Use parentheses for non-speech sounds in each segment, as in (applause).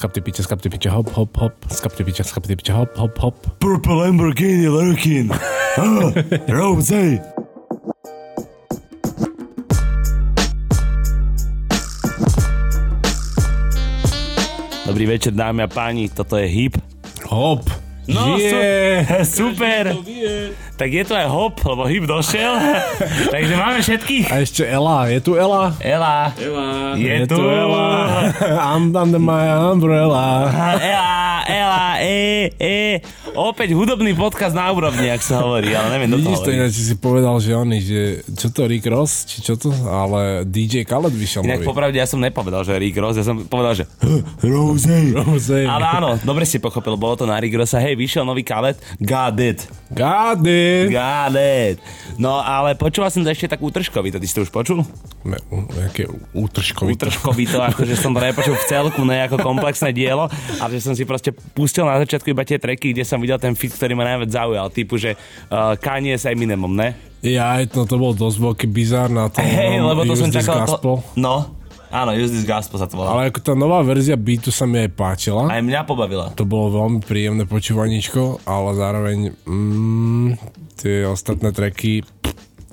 skapty piče, skapty piče, hop, hop, hop, skapty piče, skapty piče, hop, hop, hop. Purple Lamborghini lurking. Ah, Rose. Dobrý večer, dámy a páni, toto je HIP. Hop. No, yeah. su- (laughs) super. Tak je tu aj hop, lebo HIP došiel. (laughs) Takže máme všetkých. A ešte Ela, je tu Ela? Ela. Ela. Je, tu. Ela. (laughs) I'm under my umbrella. Ela, e, e. Opäť hudobný podcast na úrovni, ak sa hovorí, ale neviem, Vidíš to ináč, si povedal, že oni, že čo to Rick Ross, či čo to, ale DJ Khaled vyšiel Inak nový. popravde ja som nepovedal, že Rick Ross, ja som povedal, že Rose. Rose. ale áno, dobre si pochopil, bolo to na Rick Rossa, hej, vyšiel nový kalet, got it, Got it. got it. No ale počúval som to ešte tak útržkovito, ty si to už počul? Ne, u- Jaké útržkovité. Útržkovito, akože som to nepočul v celku, ne ako komplexné dielo, ale že som si proste pustil na začiatku iba tie tracky, kde som videl ten fit, ktorý ma najviac zaujal, typu, že uh, Kanye s Eminemom, ne? Ja, no to bol dosť veľký bizar na tom. Hej, novom lebo to som čakal, to, no, áno, Use This Gospel sa to volá. Ale ako tá nová verzia beatu sa mi aj páčila. Aj mňa pobavila. To bolo veľmi príjemné počúvaníčko, ale zároveň mm, tie ostatné tracky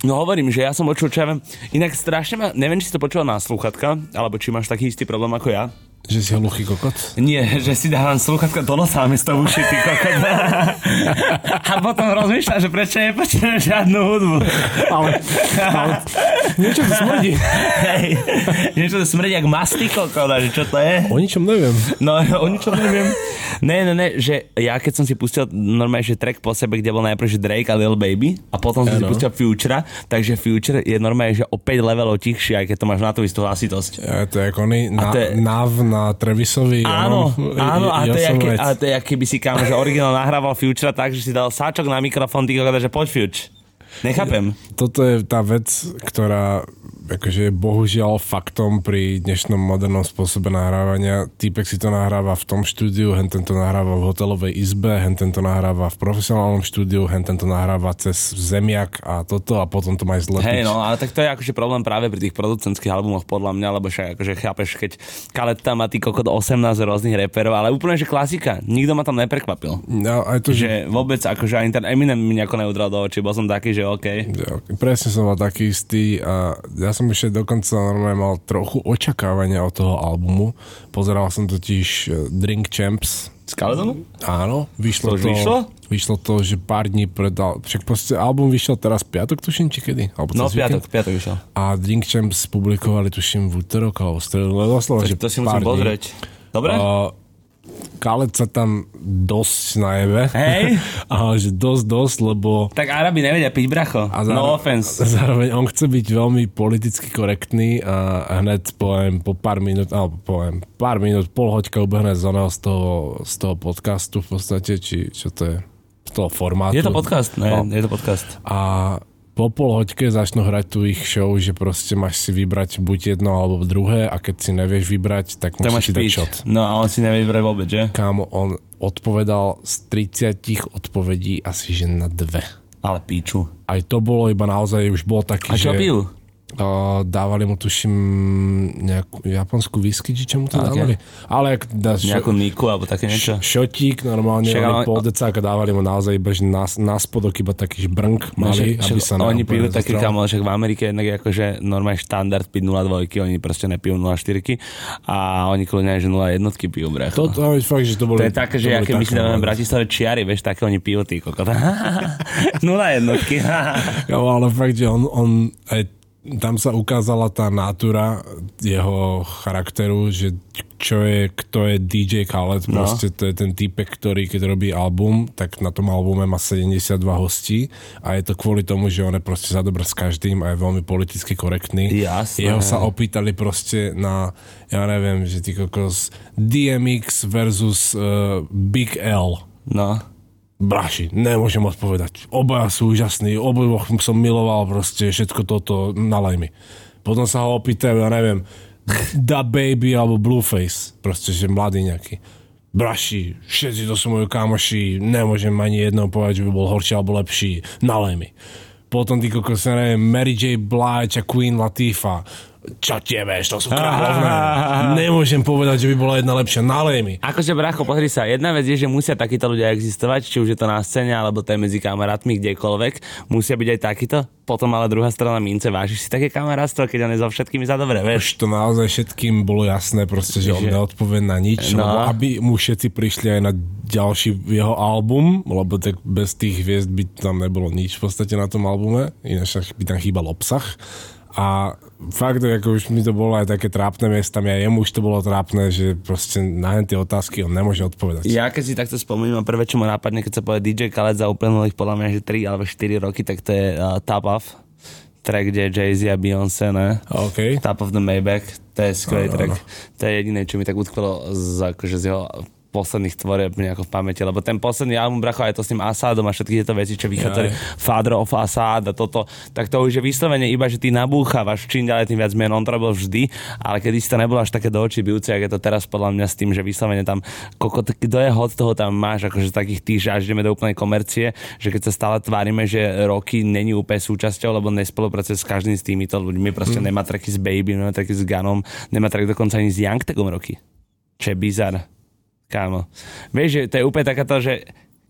No hovorím, že ja som počul, čo ja viem. Inak strašne ma, neviem, či si to počul na slúchatka, alebo či máš taký istý problém ako ja. Že si hluchý kokot. Nie, že si dávam slúchatka do nosa a miesto uši, ty kokot. (laughs) a potom rozmýšľam, že prečo nepočujem žiadnu hudbu. Ale, ale niečo to smrdí. Hej, niečo to smrdí jak masty kokot, že čo to je? O ničom neviem. No, o ničom neviem. Ne, ne, ne, že ja keď som si pustil normálne, že track po sebe, kde bol najprv, že Drake a Lil Baby a potom som si Áno. pustil Futura, takže Future je normálne, že o 5 levelov tichšie, aj keď to máš na tú istú hlasitosť. Ja, to je ako na, to je- Nav na Trevisovi. Áno, onom, áno, a to, je, aké, a to je, aké by si kámo, že originál nahrával Futura tak, že si dal sáčok na mikrofón, ty že poď Future. Nechápem. Toto je tá vec, ktorá akože je bohužiaľ faktom pri dnešnom modernom spôsobe nahrávania. Týpek si to nahráva v tom štúdiu, hen tento nahráva v hotelovej izbe, hen tento nahráva v profesionálnom štúdiu, hen tento nahráva cez zemiak a toto a potom to má zlepiť. Hej, no, ale tak to je akože problém práve pri tých producentských albumoch podľa mňa, lebo však akože chápeš, keď Khaled tam má ty kokot 18 rôznych reperov, ale úplne, že klasika. Nikto ma tam neprekvapil. No, aj to, že... Že vôbec, akože ani ten Eminem mi nejako neudral do očí, bol som taký, že OK. Ja, presne som bol taký istý a ja som ešte dokonca normálne mal trochu očakávania od toho albumu. Pozeral som totiž eh, Drink Champs S Khaledom? Áno, vyšlo To to, vyšlo? vyšlo to, že pár dní pred, však proste album vyšiel teraz piatok, tuším, či kedy? Alebo No, cez víkend? piatok, piatok vyšiel. A Drink Champs publikovali, tuším, v útorok alebo v stredu, doslova, že To si musím pozrieť. Dobre? A Khaled sa tam dosť najebe. Hej. (laughs) Ale že dosť, dosť, lebo Tak Arabi nevedia piť bracho. A no offense. (laughs) Zároveň on chce byť veľmi politicky korektný a hneď poviem po pár minút, alebo poviem pár minút, pol hoďka ubehne z z toho, z toho podcastu v podstate, či čo to je, z toho formátu. Je to podcast, ne, No. je to podcast. A po pol hoďke začnú hrať tu ich show, že proste máš si vybrať buď jedno alebo druhé a keď si nevieš vybrať, tak To musíš si dať shot. No a on si nevie vybrať vôbec, že? Kámo, on odpovedal z 30 odpovedí asi že na dve. Ale píču. Aj to bolo iba naozaj, už bol taký, A čo že... pil? Dávali mu tuším nejakú japonskú whisky, či čo mu to dávali. Ale ak dáš Nejakú Niku alebo také niečo? šotík normálne, Však ale- pol decáka dávali mu naozaj že na, na spodok iba taký žbrnk malý, Však- aby sa Oni pijú taký kamo, však v Amerike jednak je akože normálne štandard piť 0,2, oni proste nepijú 0,4 a oni kľudne že 0,1 pijú, bracho. To, to, je fakt, že to boli... To je také, že keď my si dávame v. Bratislave čiary, vieš, také oni pijú, ty kokot. (laughs) Nula jednotky. Jo, ale fakt, že on, on aj tam sa ukázala tá nátura jeho charakteru, že čo je, kto je DJ Khaled, No. proste to je ten typek, ktorý keď robí album, tak na tom albume má 72 hostí a je to kvôli tomu, že on je proste za s každým a je veľmi politicky korektný. Jasné. Jeho sa opýtali proste na, ja neviem, že ty kokos DMX versus uh, Big L. No. Braši, nemôžem odpovedať. Obaja sú úžasní, oboch som miloval proste všetko toto, nalaj mi. Potom sa ho opýtajú, ja neviem, (laughs) Da Baby alebo Blueface, proste, že mladý nejaký. Braši, všetci to sú moji kamoši, nemôžem ani jedného povedať, že by bol horší alebo lepší, nalaj mi. Potom ty kokos, neviem, Mary J. Blige a Queen Latifah, Čo vieš, to sú kráľovné. Nemôžem povedať, že by bola jedna lepšia. Nalej mi. Akože, bracho, pozri sa, jedna vec je, že musia takíto ľudia existovať, či už je to na scéne, alebo to je medzi kamarátmi, kdekoľvek. Musia byť aj takíto. Potom ale druhá strana mince, vážiš si také kamarátstvo, keď on je so všetkými za dobre, vieš. Už to naozaj všetkým bolo jasné, proste, že on Že- neodpovie na nič, No. lebo aby mu všetci prišli aj na ďalší jeho album, lebo tak bez tých hviezd by tam nebolo nič v podstate na tom albume, ináč by tam chýbal obsah. A fakt, ako už mi to bolo aj také trápne miestami, aj jemu už to bolo trápne, že proste na tie otázky on nemôže odpovedať. Ja keď si takto spomínam, prvé čo ma napadne, keď sa povie DJ Khaled za uplynulých podľa mňa, že 3 alebo 4 roky, tak to je uh, Top Off. Track, kde je Jay-Z a Beyoncé, ne? OK. Top of the Maybach, to je skvelý Áno, track. áno. To je jediné, čo mi tak utkvelo z, akože z jeho posledných tvorieb nejako v pamäti, lebo ten posledný album, bracho, aj to s tým Asadom a všetky tieto veci, čo vychádzali, Father of Assad a toto, tak to už je vyslovene iba, že ty nabúchávaš čím ďalej tým viac mien, on to robil vždy, ale kedy si to nebolo až také do očí bijúce, jak je to teraz podľa mňa s tým, že vyslovene tam, koko, kto je hod toho tam máš, akože takých tých, že až ideme do úplnej komercie, že keď sa stále tvárime, že roky není úplne súčasťou, lebo nespolupracuje s každým z týmito ľuďmi, proste nemá tracky s Baby, nemá tracky s Gunom, nemá track dokonca ani s Young Tagom roky. Čo je bizar. Kámo. Vieš, že to je úplne takáto, že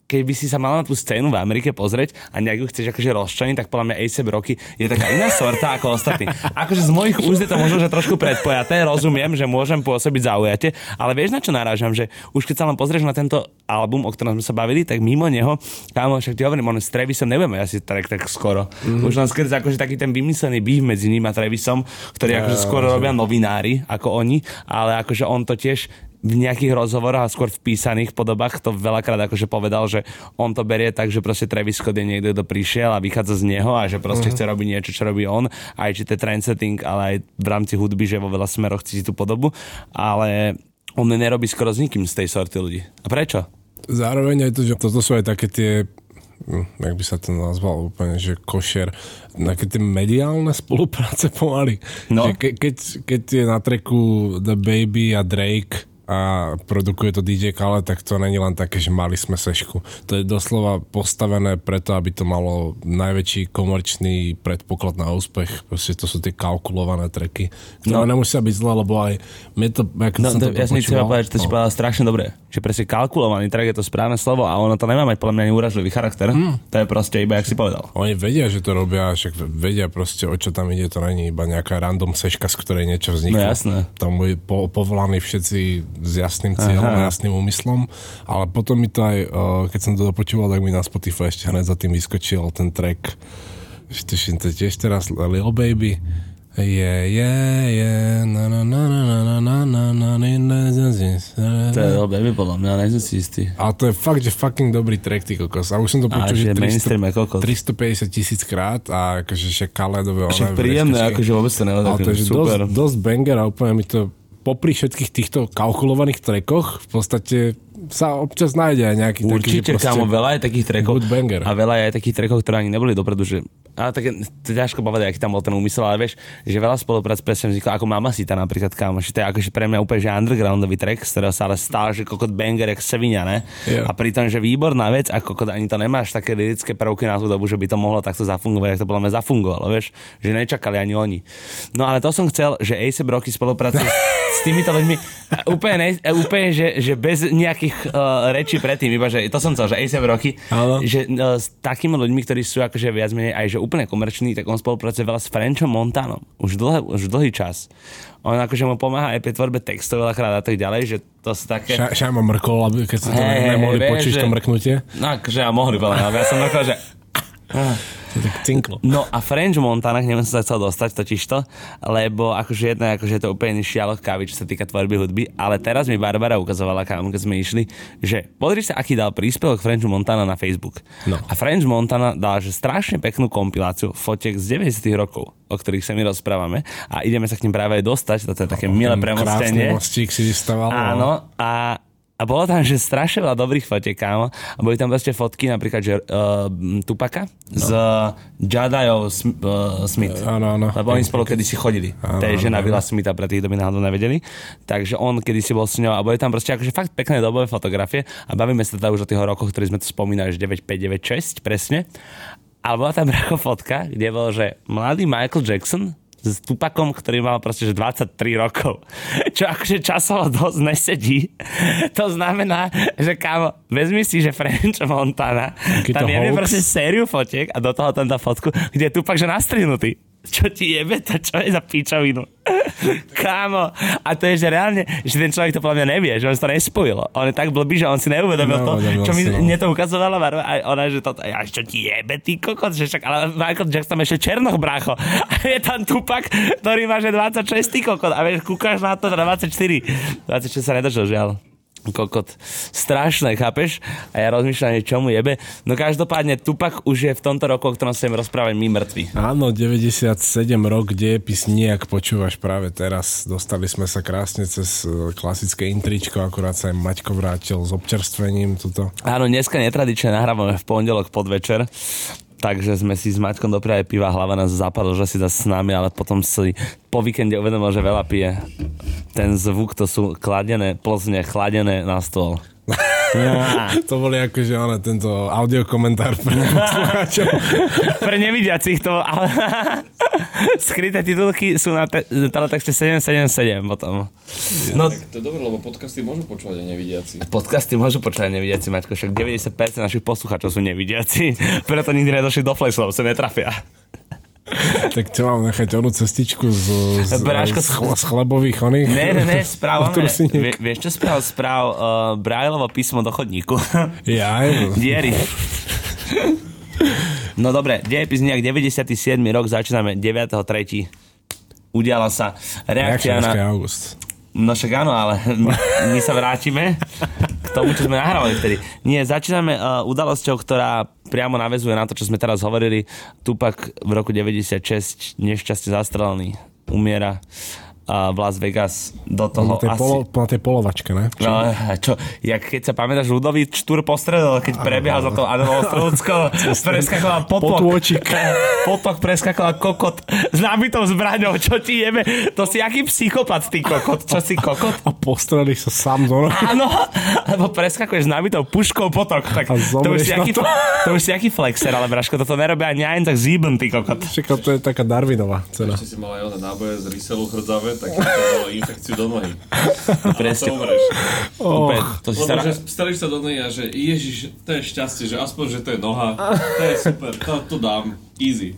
keby si sa mal na tú scénu v Amerike pozrieť a nejak ju chceš akože rozčleniť, tak podľa mňa A$AP Rocky je taká iná sorta ako ostatní. Akože z mojich úst je to možno, že trošku predpojaté, rozumiem, že môžem pôsobiť zaujate, ale vieš na čo narážam, že už keď sa len pozrieš na tento album, o ktorom sme sa bavili, tak mimo neho, kámo, však ti hovorím, on s Travisom nebudeme asi tak, tak skoro. Mm-hmm. Už len skrz akože taký ten vymyslený býv medzi ním a Travisom, ktorý akože skoro robia novinári ako oni, ale akože on to tiež v nejakých rozhovoroch a skôr v písaných podobách to veľakrát akože povedal, že on to berie tak, že proste Travis Scott je niekto, kto prišiel a vychádza z neho a že proste uh-huh. chce robiť niečo, čo robí on, aj či to je trendsetting, ale aj v rámci hudby, že vo veľa smeroch cíti tú podobu, ale on nerobí skoro s nikým z tej sorty ľudí. A prečo? Zároveň aj to, že toto sú aj také tie hm, jak by sa to nazval úplne, že košer, také tie mediálne spolupráce (laughs) pomaly. No. Že ke, keď, keď je na treku The Baby a Drake a produkuje to DJ Khaled, tak to není len také, že mali sme sešku. To je doslova postavené preto, aby to malo najväčší komerčný predpoklad na úspech. Proste to sú tie kalkulované treky, ktoré no. nemusia byť zlé, lebo aj mne to, ako No, som to, to ja chcem počúval- povedať, že to si povedal strašne dobre. Že presne kalkulovaný track je to správne slovo a ono to nemá mať podľa mňa ani úražlivý charakter. Hm. To je proste iba, jak si povedal. Oni vedia, že to robia, však vedia proste, o čo tam ide, to není iba nejaká random seška, z ktorej niečo vzniklo. No jasné. Tam je po, povolaní všetci s jasným cieľom a Aha. jasným úmyslom, ale potom mi to aj, uh, keď som to dopočúval, tak mi na Spotify ešte hneď za tým vyskočil ten track, že to je tiež teraz Lil Baby, Yeah, yeah, yeah, na na na na na na na na na To je baby podľa mňa, som si istý. ale to je fakt, že fucking dobrý track, ty kokos. A už som to A počul, že že 300, mainstream je kokos. 350 tisíc krát a akože však Kaledové... Však príjemné, akože vôbec to Ale to je že super. dosť, dosť banger a úplne mi to popri všetkých týchto kalkulovaných trekoch v podstate sa občas nájde aj nejaký Určite, taký, kámo, veľa je takých banger. A veľa je aj takých trackov, ktoré ani neboli dopredu, že... Ale tak ťažko povedať, aký tam bol ten úmysel, ale vieš, že veľa spoluprác presne vzniklo, ako Mamacita napríklad, kámo, že to je akože pre mňa úplne že undergroundový track, z ktorého sa ale stál, že kokot banger, jak Sevinia, ne? Jo. A pritom, že výborná vec, ako kokot ani to nemáš také lirické prvky na tú dobu, že by to mohlo takto zafungovať, jak to podľa mňa zafungovalo, vieš, že nečakali ani oni. No ale to som chcel, že A$AP Rocky spolupracuje (laughs) s týmito ľuďmi úplne, ne, úplne že, že bez nejakých uh, rečí predtým, iba že to som chcel, že A$AP Rocky, Áno. že uh, s takými ľuďmi, ktorí sú akože viac menej aj že úplne komerční, tak on spolupracuje veľa s Frenchom Montanom. Už, dlhé, už dlhý čas. On akože mu pomáha aj pri tvorbe textov veľakrát a tak ďalej, že to sú také... Ša, šajma mrkol, keď sa to hey, nemohli vieš, počuť, že- to mrknutie. No akože ja mohli veľa, ale ja som myslel, že... (laughs) (laughs) To cinklo. No a French Montana, k nemu som sa chcel dostať totižto, lebo akože jedna, akože je to úplne šialok kávy, čo sa týka tvorby hudby, ale teraz mi Barbara ukazovala, kámo, keď sme išli, že pozri sa, aký dal príspevok French Montana na Facebook. No. A French Montana dal, že strašne peknú kompiláciu fotiek z 90 rokov, o ktorých sa my rozprávame a ideme sa k nim práve aj dostať, toto je také milé Ten premostenie. Krásny mostík si vystaval. Áno, a, a bolo tam, že strašne veľa dobrých fotiek, kámo. A boli tam proste fotky, napríklad, že uh, Tupaka no. s Jadajou Sm- uh, Smith. Áno, áno. Lebo oni spolu kedysi chodili. Áno, to je žena. Willa Smitha, pre tých, kto by náhodou nevedeli. Takže on kedysi bol s ňou a boli tam proste akože fakt pekné dobové fotografie a bavíme sa teda už o tých rokoch, ktorý sme tu spomínali, že 9596 presne. Ale bola tam (laughs) bracho fotka, kde bol, že mladý Michael Jackson s Tupakom, ktorý mal proste že 23 rokov. (laughs) Čo akože časovo dosť nesedí. (laughs) To znamená, že kámo, vezmi si, že French Montana, Taký tam je proste sériu fotiek a do toho tam dá fotku, kde je Tupak že nastrihnutý. Čo ti jebe, to čo je za pičovinu? Kámo, a to je, že reálne, že ten človek to podľa mňa nevie, že on to nespojil. On je tak blbý, že on si neuvedomil to, čo mi, no. mne to ukazovala Varva, a ona, že to, a čo ti jebe, ty kokot, že však, ale Michael Jackson ešte Černoch, brácho. (laughs) A je tam Tupak, ktorý má že 26, ty kokot, a vieš, kúkaš na to, že 24. 26 sa nedožil, žiaľ kokot strašné, chápeš? A ja rozmýšľam, že čo mu jebe. No každopádne Tupak už je v tomto roku, o ktorom sa im rozprávať, my mŕtvi. Áno, 97 rok, dejepis nejak počúvaš práve teraz. Dostali sme sa krásne cez e, klasické intričko, akurát sa aj Maťko vrátil s občerstvením tuto. Áno, dneska netradične nahrávame v pondelok podvečer, takže sme si s Maťkom dopriali piva, hlava nás zapadol, že si dá s nami, ale potom si po víkende uvedomil, že veľa pije. Ten zvuk, to sú kladené plzne, chladené na stôl. To boli akože ono, tento audiokomentár pre poslucháčov. (laughs) Pre nevidiacich to... Ale... (laughs) Skryté titulky sú na te- teletexte 777 potom. No, Tak to je dobré, lebo podcasty môžu počúvať aj nevidiaci. podcasty môžu počúvať nevidiaci, Maťko, však 90% našich poslucháčov sú nevidiaci, (laughs) preto nikdy nedošli do lebo sa netrafia. Tak čo mám nechať onú cestičku z, z, (laughs) Bráško, z, chle- z chlebových oných? Ne, ne, ne, správ, (laughs) ne. Vie, vieš čo správ? Správ uh, Brajlovo písmo do chodníku. (laughs) Jaj, Diery. No dobre, dejepis nejak 97. rok, začíname 9.3. Udiala sa reakcia na... august. No však áno, ale my, my sa vrátime k tomu, čo sme nahrávali vtedy. Nie, začíname uh, udalosťou, ktorá priamo navezuje na to, čo sme teraz hovorili. Tupak v roku 96 nešťastie zastrelený, umiera v Las Vegas do toho Na tej, asi... polo, na tej polovačke, ne? No, a čo, jak keď sa pamätáš, ľudový štúr postredol, keď prebiehal za to Adamo Ostrovskou, (laughs) preskakoval potok. Potôčik. (laughs) Potok preskakoval kokot s nábitou zbraňou, čo ti jebe? To si aký psychopat, ty kokot, čo si kokot? A postrelí sa sám do nohy. Áno, lebo preskakuješ s nábitou puškou potok, tak to už, si aký, to. to už si aký flexer, ale Braško, toto nerobia ani aj tak zíbn, ty kokot. Však to je taká Darwinová cena. Ešte si mal aj náboje z ryselu chrdzave, tak bolo infekciu do nohy. No, presne. To umreš. Úplne, to si Lebo sa... že strelíš sa do nohy a že ježiš, to je šťastie, že aspoň, že to je noha, to je super, to, to dám, easy.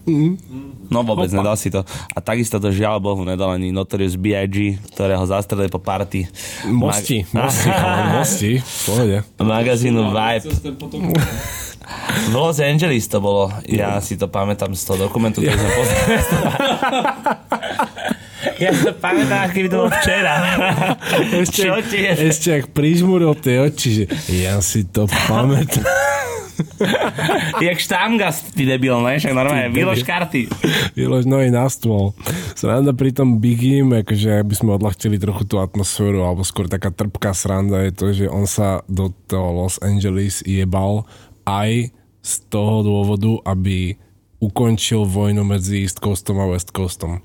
No vôbec, nedal si to. A takisto to žiaľ Bohu nedal ani Notorious B.I.G., ktorého zastrelili po party. Mosti, Mag- mosti, (laughs) mosti, pohode. magazínu Vibe. V Los Angeles to bolo. Ja si to pamätám z toho dokumentu, ktorý sme pozreli. (laughs) (laughs) Ja to pamätám, keby to bolo včera. (laughs) Ešte, Čo ti je? ešte ak prižmuril tie oči, že ja si to pamätám. Jak štámgast, ty debil, ne? Však normálne, vylož karty. Vylož nohy na stôl. Sranda pri tom Bigim, akože aby sme odľahčili trochu tú atmosféru, alebo skôr taká trpká sranda je to, že on sa do toho Los Angeles jebal aj z toho dôvodu, aby ukončil vojnu medzi East Coastom a West Coastom.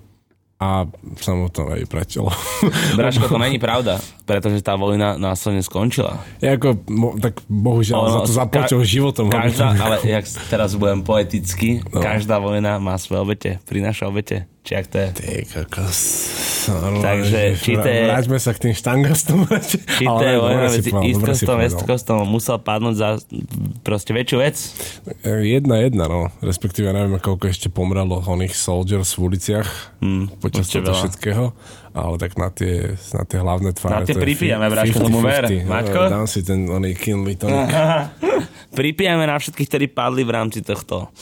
A sa mu to nevypratilo. (laughs) Braško, to (laughs) není pravda, pretože tá vojna následne skončila. Je ako, mo, tak bohužiaľ, Ono, za to zaplatil ka- životom. Každá, ale jak teraz budem poeticky, No. každá vojna má svoje obete, prináša obete. Či ak to je? Ty kokos. Takže, že či to je- Vráťme sa k tým štangastom. (laughs) Či to je vojna medzi East Coastom West Coastom musel padnúť za proste väčšiu vec. Jedna jedna, no. Respektíve neviem, koľko ešte pomrelo oných soldiers v uliciach Hmm, počas toho všetkého. Ale tak na tie, na tie hlavné tváre. Na tie pripijame, bráško, tomu ver. 50-50. Maťko? No, Dám si ten oný Kinley tonic. (laughs) Pripijame na všetkých, ktorí padli v rámci tohto.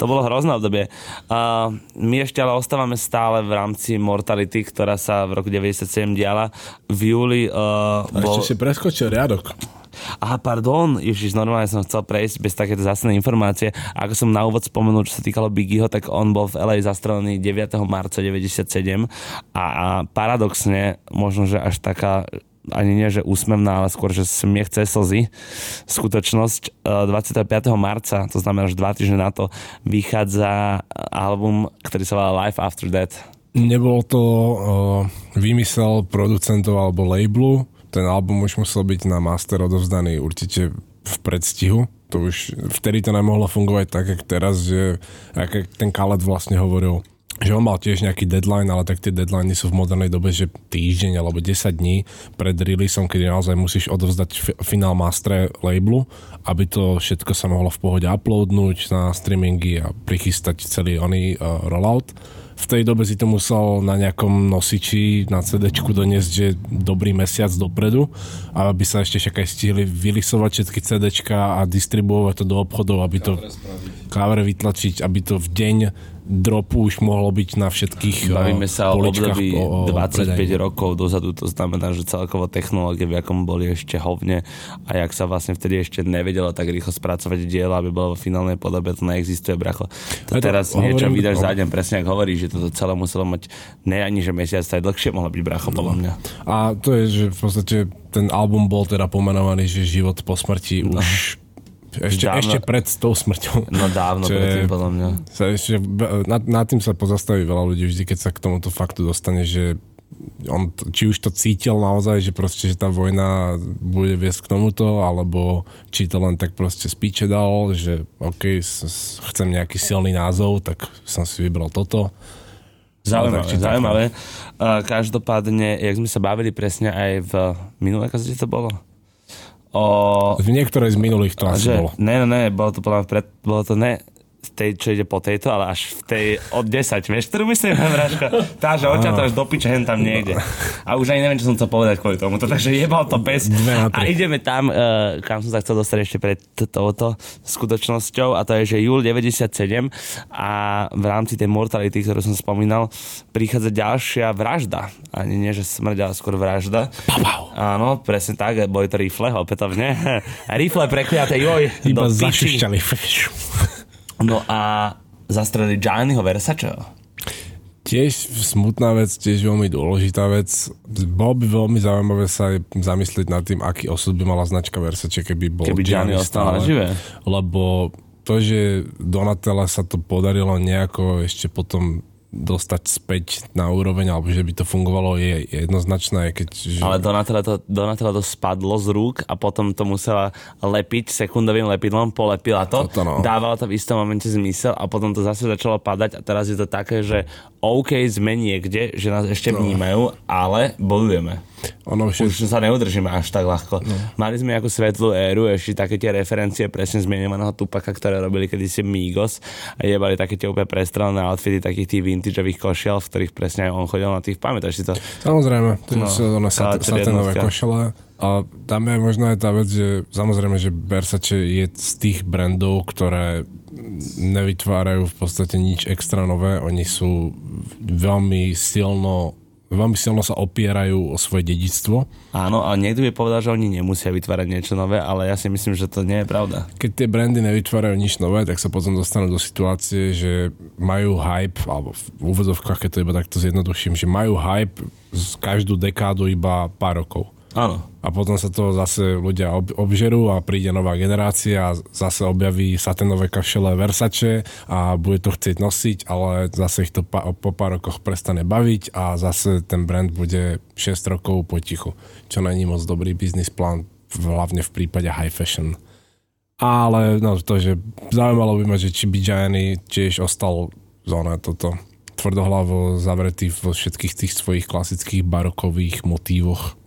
To bolo hrozné obdobie. A my ešte ale ostávame stále v rámci Mortality, ktorá sa v roku 97 diala. V júli uh, bol... ešte si preskočil riadok. Aha, pardon, ježiš, normálne som chcel prejsť bez takéto zásadné informácie. A ako som na úvod spomenul, čo sa týkalo Biggieho, tak on bol v LA zastrelený 9. marca 97 a, a paradoxne, možno, že až taká ani nie, že úsmevná, ale skôr, že smiech cez slzy. Skutočnosť, e, 25. marca, to znamená, že dva týždne na to, vychádza album, ktorý sa volá Life After Death. Nebol to uh, vymysel producentov alebo labelu. Ten album už musel byť na master odovzdaný určite v predstihu. To už vtedy to nemohlo fungovať tak, jak teraz, že ak ten Khaled vlastne hovoril že on mal tiež nejaký deadline, ale tak tie deadliny sú v modernej dobe, že týždeň alebo 10 dní pred releaseom, kedy naozaj musíš odovzdať fi- finál mastre labelu, aby to všetko sa mohlo v pohode uploadnúť na streamingy a prichystať celý oný uh, rollout. V tej dobe si to musel na nejakom nosiči na CD doniesť, že dobrý mesiac dopredu, aby sa ešte však aj stihli vylisovať všetky CD a distribuovať to do obchodov, aby to kávere vytlačiť, aby to v deň dropu už mohlo byť na všetkých Bavíme sa o období o- o 25 predaji. rokov dozadu, to znamená, že celkovo technológie v akom boli ešte hovne a jak sa vlastne vtedy ešte nevedelo tak rýchlo spracovať dielo, aby bolo v finálnej podobe, to neexistuje, bracho. To to teraz niečo hovorím- vydáš no. za deň, presne ako hovoríš, že toto celé muselo mať ne ani že mesiac, aj dlhšie mohlo byť, bracho, No. podľa mňa. A to je, že v podstate ten album bol teda pomenovaný, že život po smrti už ešte, Dávno. ešte pred tou smrťou. No dávno Čo je- predtým, podľa mňa. Sa ešte, nad, nad tým sa pozastaví veľa ľudí vždy, keď sa k tomuto faktu dostane, že on, či už to cítil naozaj, že proste, že tá vojna bude viesť k tomuto, alebo či to len tak proste spíče dal, že OK, chcem nejaký silný názov, tak som si vybral toto. Zaujímavé, tak či tak, zaujímavé. Uh, každopádne, jak sme sa bavili presne aj v minulé kazete to bolo? O, V niektorej z minulých to asi že, bolo. Ne, ne, ne, bolo to podľa pred, bolo to ne v tej, čo ide po tejto, ale až v tej od 10, vieš, ktorú myslím, (laughs) Braško? Tá, že to až do piče, hen tam niekde. A už ani neviem, čo som chcel povedať kvôli tomu, takže jebal to na A ideme tam, uh, kam som sa chcel dostať ešte pred touto skutočnosťou a to je, že júl 97 a v rámci tej mortality, ktorú som spomínal, prichádza ďalšia vražda. Ani nie, že smrť, ale skôr vražda. Papau. Áno, presne tak, boli to rifle, opätovne. (laughs) Rifle prekliaté, joj, Iba do. No a zastrelili Gianniho Versaceho. Tiež smutná vec, tiež veľmi dôležitá vec. Bolo by veľmi zaujímavé sa aj zamyslieť nad tým, aký osud by mala značka Versace, keby bol Keby Gianni ostal stále. nažive. Lebo to, že Donatella sa to podarilo nejako ešte potom dostať späť na úroveň, alebo že by to fungovalo, je jednoznačné, keď... Že... Ale Donatella to, Donatella to spadlo z rúk a potom to musela lepiť sekundovým lepidlom, polepila to, Toto no. dávala to v istom momente zmysel a potom to zase začalo padať a teraz je to také, že OK, sme niekde, že nás ešte No. vnímajú, ale bojujeme. Ono už, Už sa neudržíme až tak ľahko. No. Mali sme ako svetlú éru, ešte také tie referencie presne zmienovaného Tupaka, ktoré robili kedysi Migos a jebali také tie úplne prestrelené outfity takých tých vintageových košiel, v ktorých presne aj on chodil na tých, pamätáš si to? Samozrejme, to No, sú no, sat, saténové košele. A tam je možno aj tá vec, že samozrejme, že Versace je z tých brandov, ktoré nevytvárajú v podstate nič extra nové. Oni sú veľmi silno veľmi silno sa opierajú o svoje dedictvo. Áno, a niekto by povedal, že oni nemusia vytvárať niečo nové, ale ja si myslím, že to nie je pravda. Keď tie brandy nevytvárajú nič nové, tak sa potom dostanú do situácie, že majú hype, alebo v úvodzovkách, keď to iba takto zjednoduším, že majú hype z každú dekádu iba pár rokov. Áno. A potom sa to zase ľudia ob- obžerú a príde nová generácia a zase objaví saténové kašele Versace a bude to chcieť nosiť, ale zase ich to pa- po pár rokoch prestane baviť a zase ten brand bude 6 rokov potichu, čo není moc dobrý biznis plán, hlavne v prípade high fashion. Ale no to, že zaujímalo by ma, že či by Gianni tiež ostal zóna toto tvrdohlavo zavretý vo všetkých tých svojich klasických barokových motívoch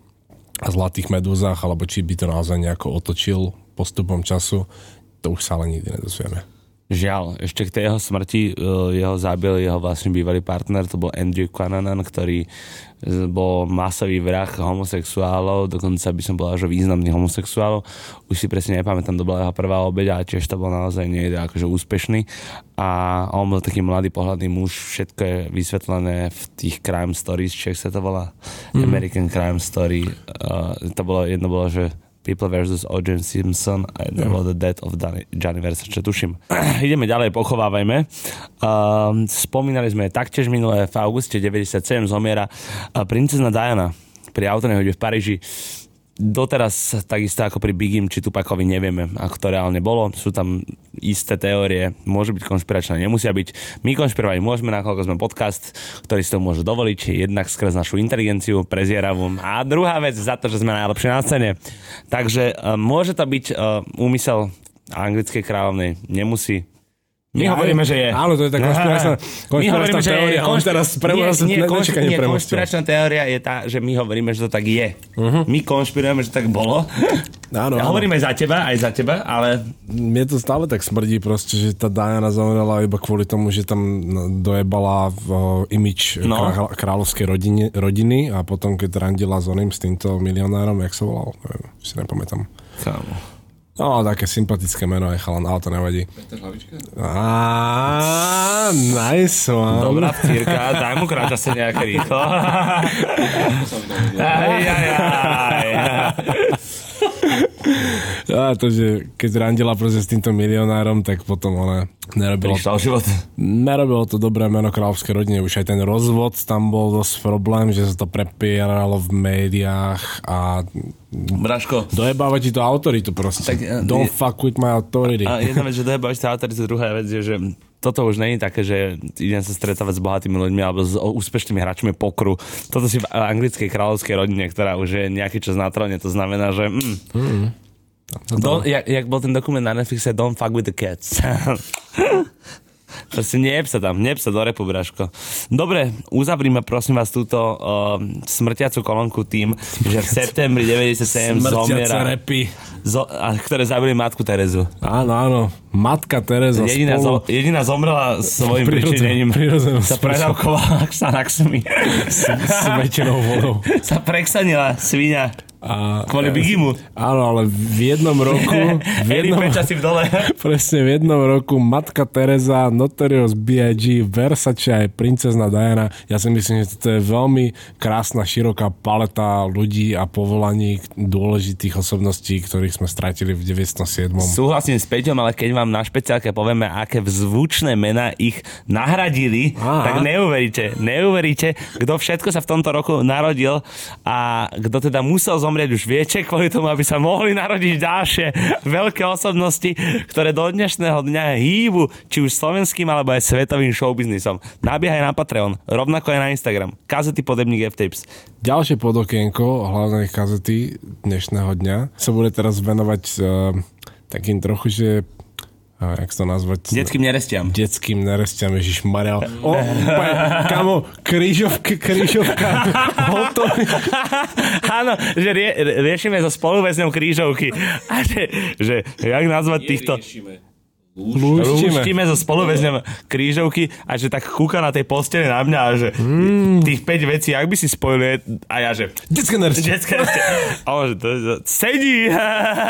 a zlatých medúzach, alebo či by to naozaj nejako otočil postupom času, to už sa ale nikdy nedozvieme. Žiaľ, ešte k tej jeho smrti eh, jeho zabil jeho vlastne bývalý partner, to bol Andrew Cunanan, ktorý eh, bol masový vrah homosexuálov, dokonca by som povedal, že významný homosexuálov. Už si presne nepamätám, to bola jeho prvá obeď, ale tiež to bol naozaj niekde akože úspešný. A on bol taký mladý pohľadný muž, všetko je vysvetlené v tých crime stories, či sa to volá, mm. American Crime Story. Uh, to bolo, jedno bolo, že People vs. O.J. Simpson a jedno bolo The Death of Gianni Versace, tuším. (clears throat) Ideme ďalej, pochovávajme. Um, spomínali sme taktiež minulé v auguste 97 zomiera uh, princezna Diana pri autonehode v Paríži. Doteraz takisto ako pri Bigim či Tupakovi nevieme, ako to reálne bolo. Sú tam isté teórie, môžu byť konšpiračné, nemusia byť. My konšpirovať môžeme, nakoľko sme podcast, ktorý si to môže dovoliť, jednak skrz našu inteligenciu, prezieravú a druhá vec za to, že sme najlepšie na scéne. Takže uh, môže to byť uh, úmysel anglickej kráľovnej, nemusí. My hovoríme, že je. Áno, to je tá konšpiračná, hovoríme, konšpiračná že teória. On konšpi- teraz pre nie, nie, konš- nie, konšpiračná teória je tá, že my hovoríme, že to tak je. Uh-huh. My konšpirujeme, že tak bolo. (laughs) Áno, ja áno. hovoríme za teba, aj za teba, ale Mne to stále tak smrdí proste, že tá Diana zomrela iba kvôli tomu, že tam dojebala v imič No. no. kráľovskej rodine, rodiny a potom keď randila s oným, s týmto milionárom, jak sa volal, neviem, si nepamätám. Kámo. No, také sympatické meno aj chalan, ale to nevadí. Peter Hlavička? Á, nice one. Dobrá vtírka, daj mu kráča sa nejaké rýchlo. (laughs) Aj, aj, aj. A to, že keď randila proste s týmto milionárom, tak potom ona nerobila, Prišla život. nerobilo to dobré meno kráľovskej rodine. Už aj ten rozvod tam bol dosť problém, že sa to prepieralo v médiách a Braško, dojebáva ti to autoritu proste. Tak, eh, Don't je- fuck with my authority. A jedna vec, že dojebaš sa autoritu, druhá vec je, že toto už není také, že idem sa stretávať s bohatými ľuďmi alebo s úspešnými hráčmi pokru. Toto si v anglickej kráľovskej rodine, ktorá už je nejaký čas na tróne, to znamená, že... Mm, Don't, jak, jak bol ten dokument na Netflixe Don't fuck with the cats. (laughs) Proste nejeb sa tam, nejeb sa do repu, Braško. Dobre, uzavrime prosím vás túto uh, smrtiacu kolónku tým, že v septembri (laughs) 97 Smrtiace zomiera, repy. zo, a, ktoré zabili matku Terezu. Áno, áno. Matka Teresa Jediná, zo, spolu jediná zomrela svojim pričinením. prirodzenou Sa predávkovala Xanaxmi. svetenou vodou. sa preksanila svinia A, kvôli Bigimu. Áno, ale v jednom roku... V jednom, si v dole. (laughs) presne v jednom roku Matka Teresa, Notorious B.I.G., Versace aj princezna Diana. Ja si myslím, že to je veľmi krásna, široká paleta ľudí a povolaní dôležitých osobností, ktorých sme stratili v 97. Súhlasím s Peťom, ale keď vám na špeciálke povieme, aké zvučné mená ich nahradili, Aha. tak neuveríte, neuveríte, kto všetko sa v tomto roku narodil a kto teda musel zomrieť už viete, kvôli tomu, aby sa mohli narodiť ďalšie veľké osobnosti, ktoré do dnešného dňa hýbu či už slovenským alebo aj svetovým showbiznisom. Nabiehaj na Patreon, rovnako aj na Instagram. Kazety podebník F-Tapes. Ďalšie podokienko hlavnej kazety dnešného dňa sa bude teraz venovať uh, takým trochu, že uh, jak to nazvať? Detským nerestiam. detským nerestiam, Ježiš Maria. O, úplne, kamo, krížovka, krížovka, (laughs) hotový. Áno, že rie, riešime so spoluväzňom krížovky. A že, že jak nazvať týchto... Neriešime. Lúštime. Lúštime so spoluväzňom krížovky a že tak kúka na tej postele na mňa a že mm. tých 5 vecí, ak by si spojili a ja že Detské nerestia. Detské ešte. A on že to, to, sedí.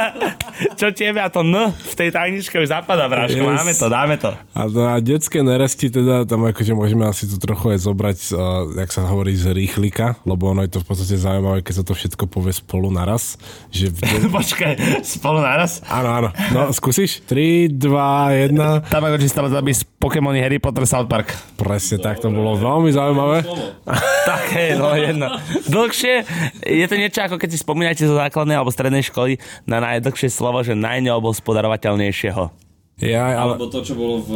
(laughs) Čo tebe a to N v tej tajničke už zapadá, Bráško. Yes. Máme to, dáme to. A na detské neresti teda, tam akože môžeme asi tu trochu aj zobrať, uh, jak sa hovorí, z rýchlika, lebo ono je to v podstate zaujímavé, keď sa to všetko povie spolu naraz. Že v (laughs) Počkaj, spolu naraz. áno, áno. No, skúsiš? 3, 2, 1. (laughs) Tamagotchi z Pokémony Harry Potter South Park. Presne tak, to bolo veľmi zaujímavé. Slovo. (laughs) Tak hej, no jedno. Dlhšie, je to niečo ako keď si spomínate zo základnej alebo strednej školy na najdlhšie slovo, že najneobospodarovateľnejšieho. Ja, ale... Alebo to, čo bolo v,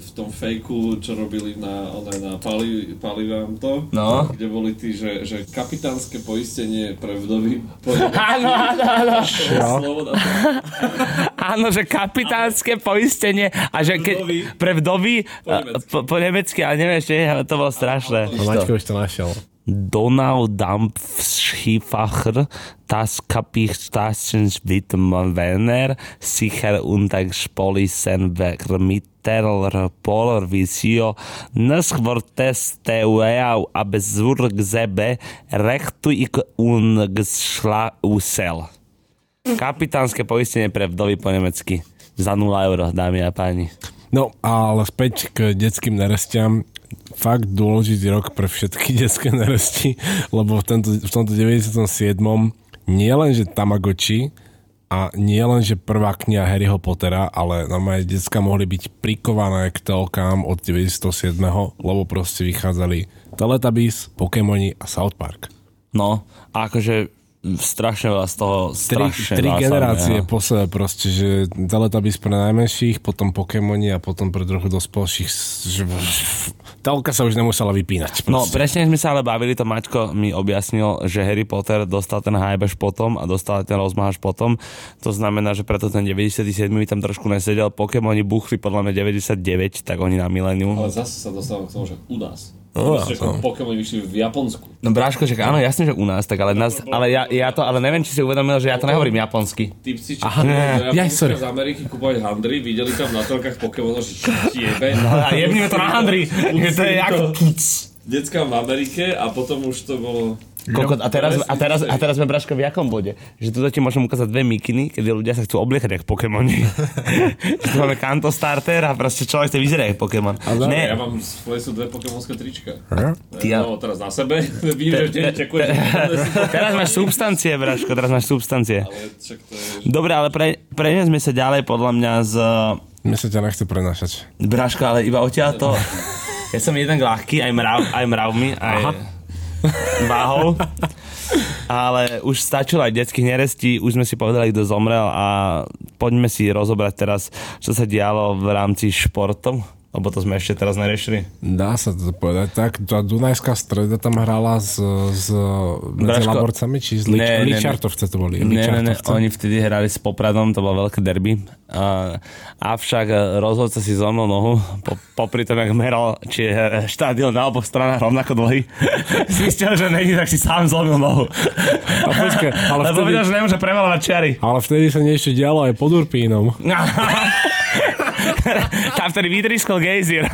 v tom fejku, čo robili na, one, na pali, palivám to, No. kde boli tí, že, že kapitánske poistenie pre vdovy. (laughs) Áno, áno, áno. (laughs) Áno, že kapitánske poistenie a že keď pre vdovy Po po, po nemecky, ale neviem ešte, to bolo strašné. Maťko už to našiel. Donau Dampfschiffacher, das Kapitalstens Werner, sicher unter Spolisen vermitteler Polar Visio, neskvorteste ueau absurd zebe, rechtu ik un usel. Kapitánske poistenie pre vdovy po nemecky. Za 0 euro, dámy a páni. No, ale späť k detským nerestiam. Fakt dôležitý rok pre všetky (laughs) detské neresti, lebo v, tento, v tomto 97. nie len, že Tamagotchi a nie len, prvá kniha Harryho Pottera, ale normálne detská mohli byť prikované k telkám od 97. lebo proste vychádzali Teletubbies, Pokémoni a South Park. No, a akože strašne veľa z toho, Tri, strašne tri generácie no. po sebe proste, že Teletubbies pre najmenších, potom Pokémoni a potom pre trochu dospelších. Že... Telka sa už nemusela vypínať. No proste. presne sme sa ale bavili, to Maťko mi objasnil, že Harry Potter dostal ten hype až potom a dostal ten rozmah až potom. To znamená, že preto ten 97 mi tam trošku nesedel. Pokémoni buchli podľa mňa 99, tak oni na milénium. Ale zase sa dostávam k tomu, že u nás. Nás, Proste, že no. Pokémon vyšli v Japonsku. No Bráško, že áno, jasne, že u nás, tak ale, nás, ale ja, ja, to, ale neviem, či si uvedomil, že ja to nehovorím japonsky. Typci, čo Aha, jaj, Japonska sorry. z Ameriky kúpovať handry, videli tam na telkách Pokémonov, že jebe. No a jebnime to na handri. Je to je jak... Decka v Amerike a potom už to bolo... Kokot, a, teraz, a, teraz, a teraz sme Braško v jakom bode? Že tu ti môžem ukázať dve mikiny, keď ľudia sa chcú obliekať ako Pokémoni. (laughs) že tu máme Kanto Starter a proste človek chce vyzerať ako Pokémon. Ja Ne, mám svoje sú dve pokémonské trička. Ty a- No, teraz na sebe. (laughs) Vidím, že vždy čekuješ. (laughs) teraz máš substancie, Braško, teraz máš substancie. Ale však to je... Dobre, ale pre, prenesme sa ďalej podľa mňa z... Mne sa ťa nechce prenašať. Braško, ale iba odtiaľ to... Ja som jeden ľahký, aj, mrav, aj mravmi, aj váhou. Ale už stačilo aj detských nerestí, už sme si povedali, kto zomrel a poďme si rozobrať teraz, čo sa dialo v rámci športov, lebo to sme ešte teraz neriešili. Dá sa to povedať tak. Tá Dunajská streda tam hrala s, s medzi Braško, Laborcami, či z Lič, ne, ne, ne. Ličartovce to boli. Ne, ne, Ličartovce. oni vtedy hrali s Popradom, to bolo veľké derby. A, avšak e, rozhodca si zlomil nohu, po, popri tom, jak meral, či je štádion na oboch stranách rovnako dlhý. (laughs) Zistil, že není, tak si sám zlomil nohu. A počkaj, (laughs) ale Lebo vtedy, videl, že nemôže premalovať čiary. ale vtedy sa niečo dialo aj pod Urpínom. (laughs) (laughs) Tam vtedy vytriskol gejzír.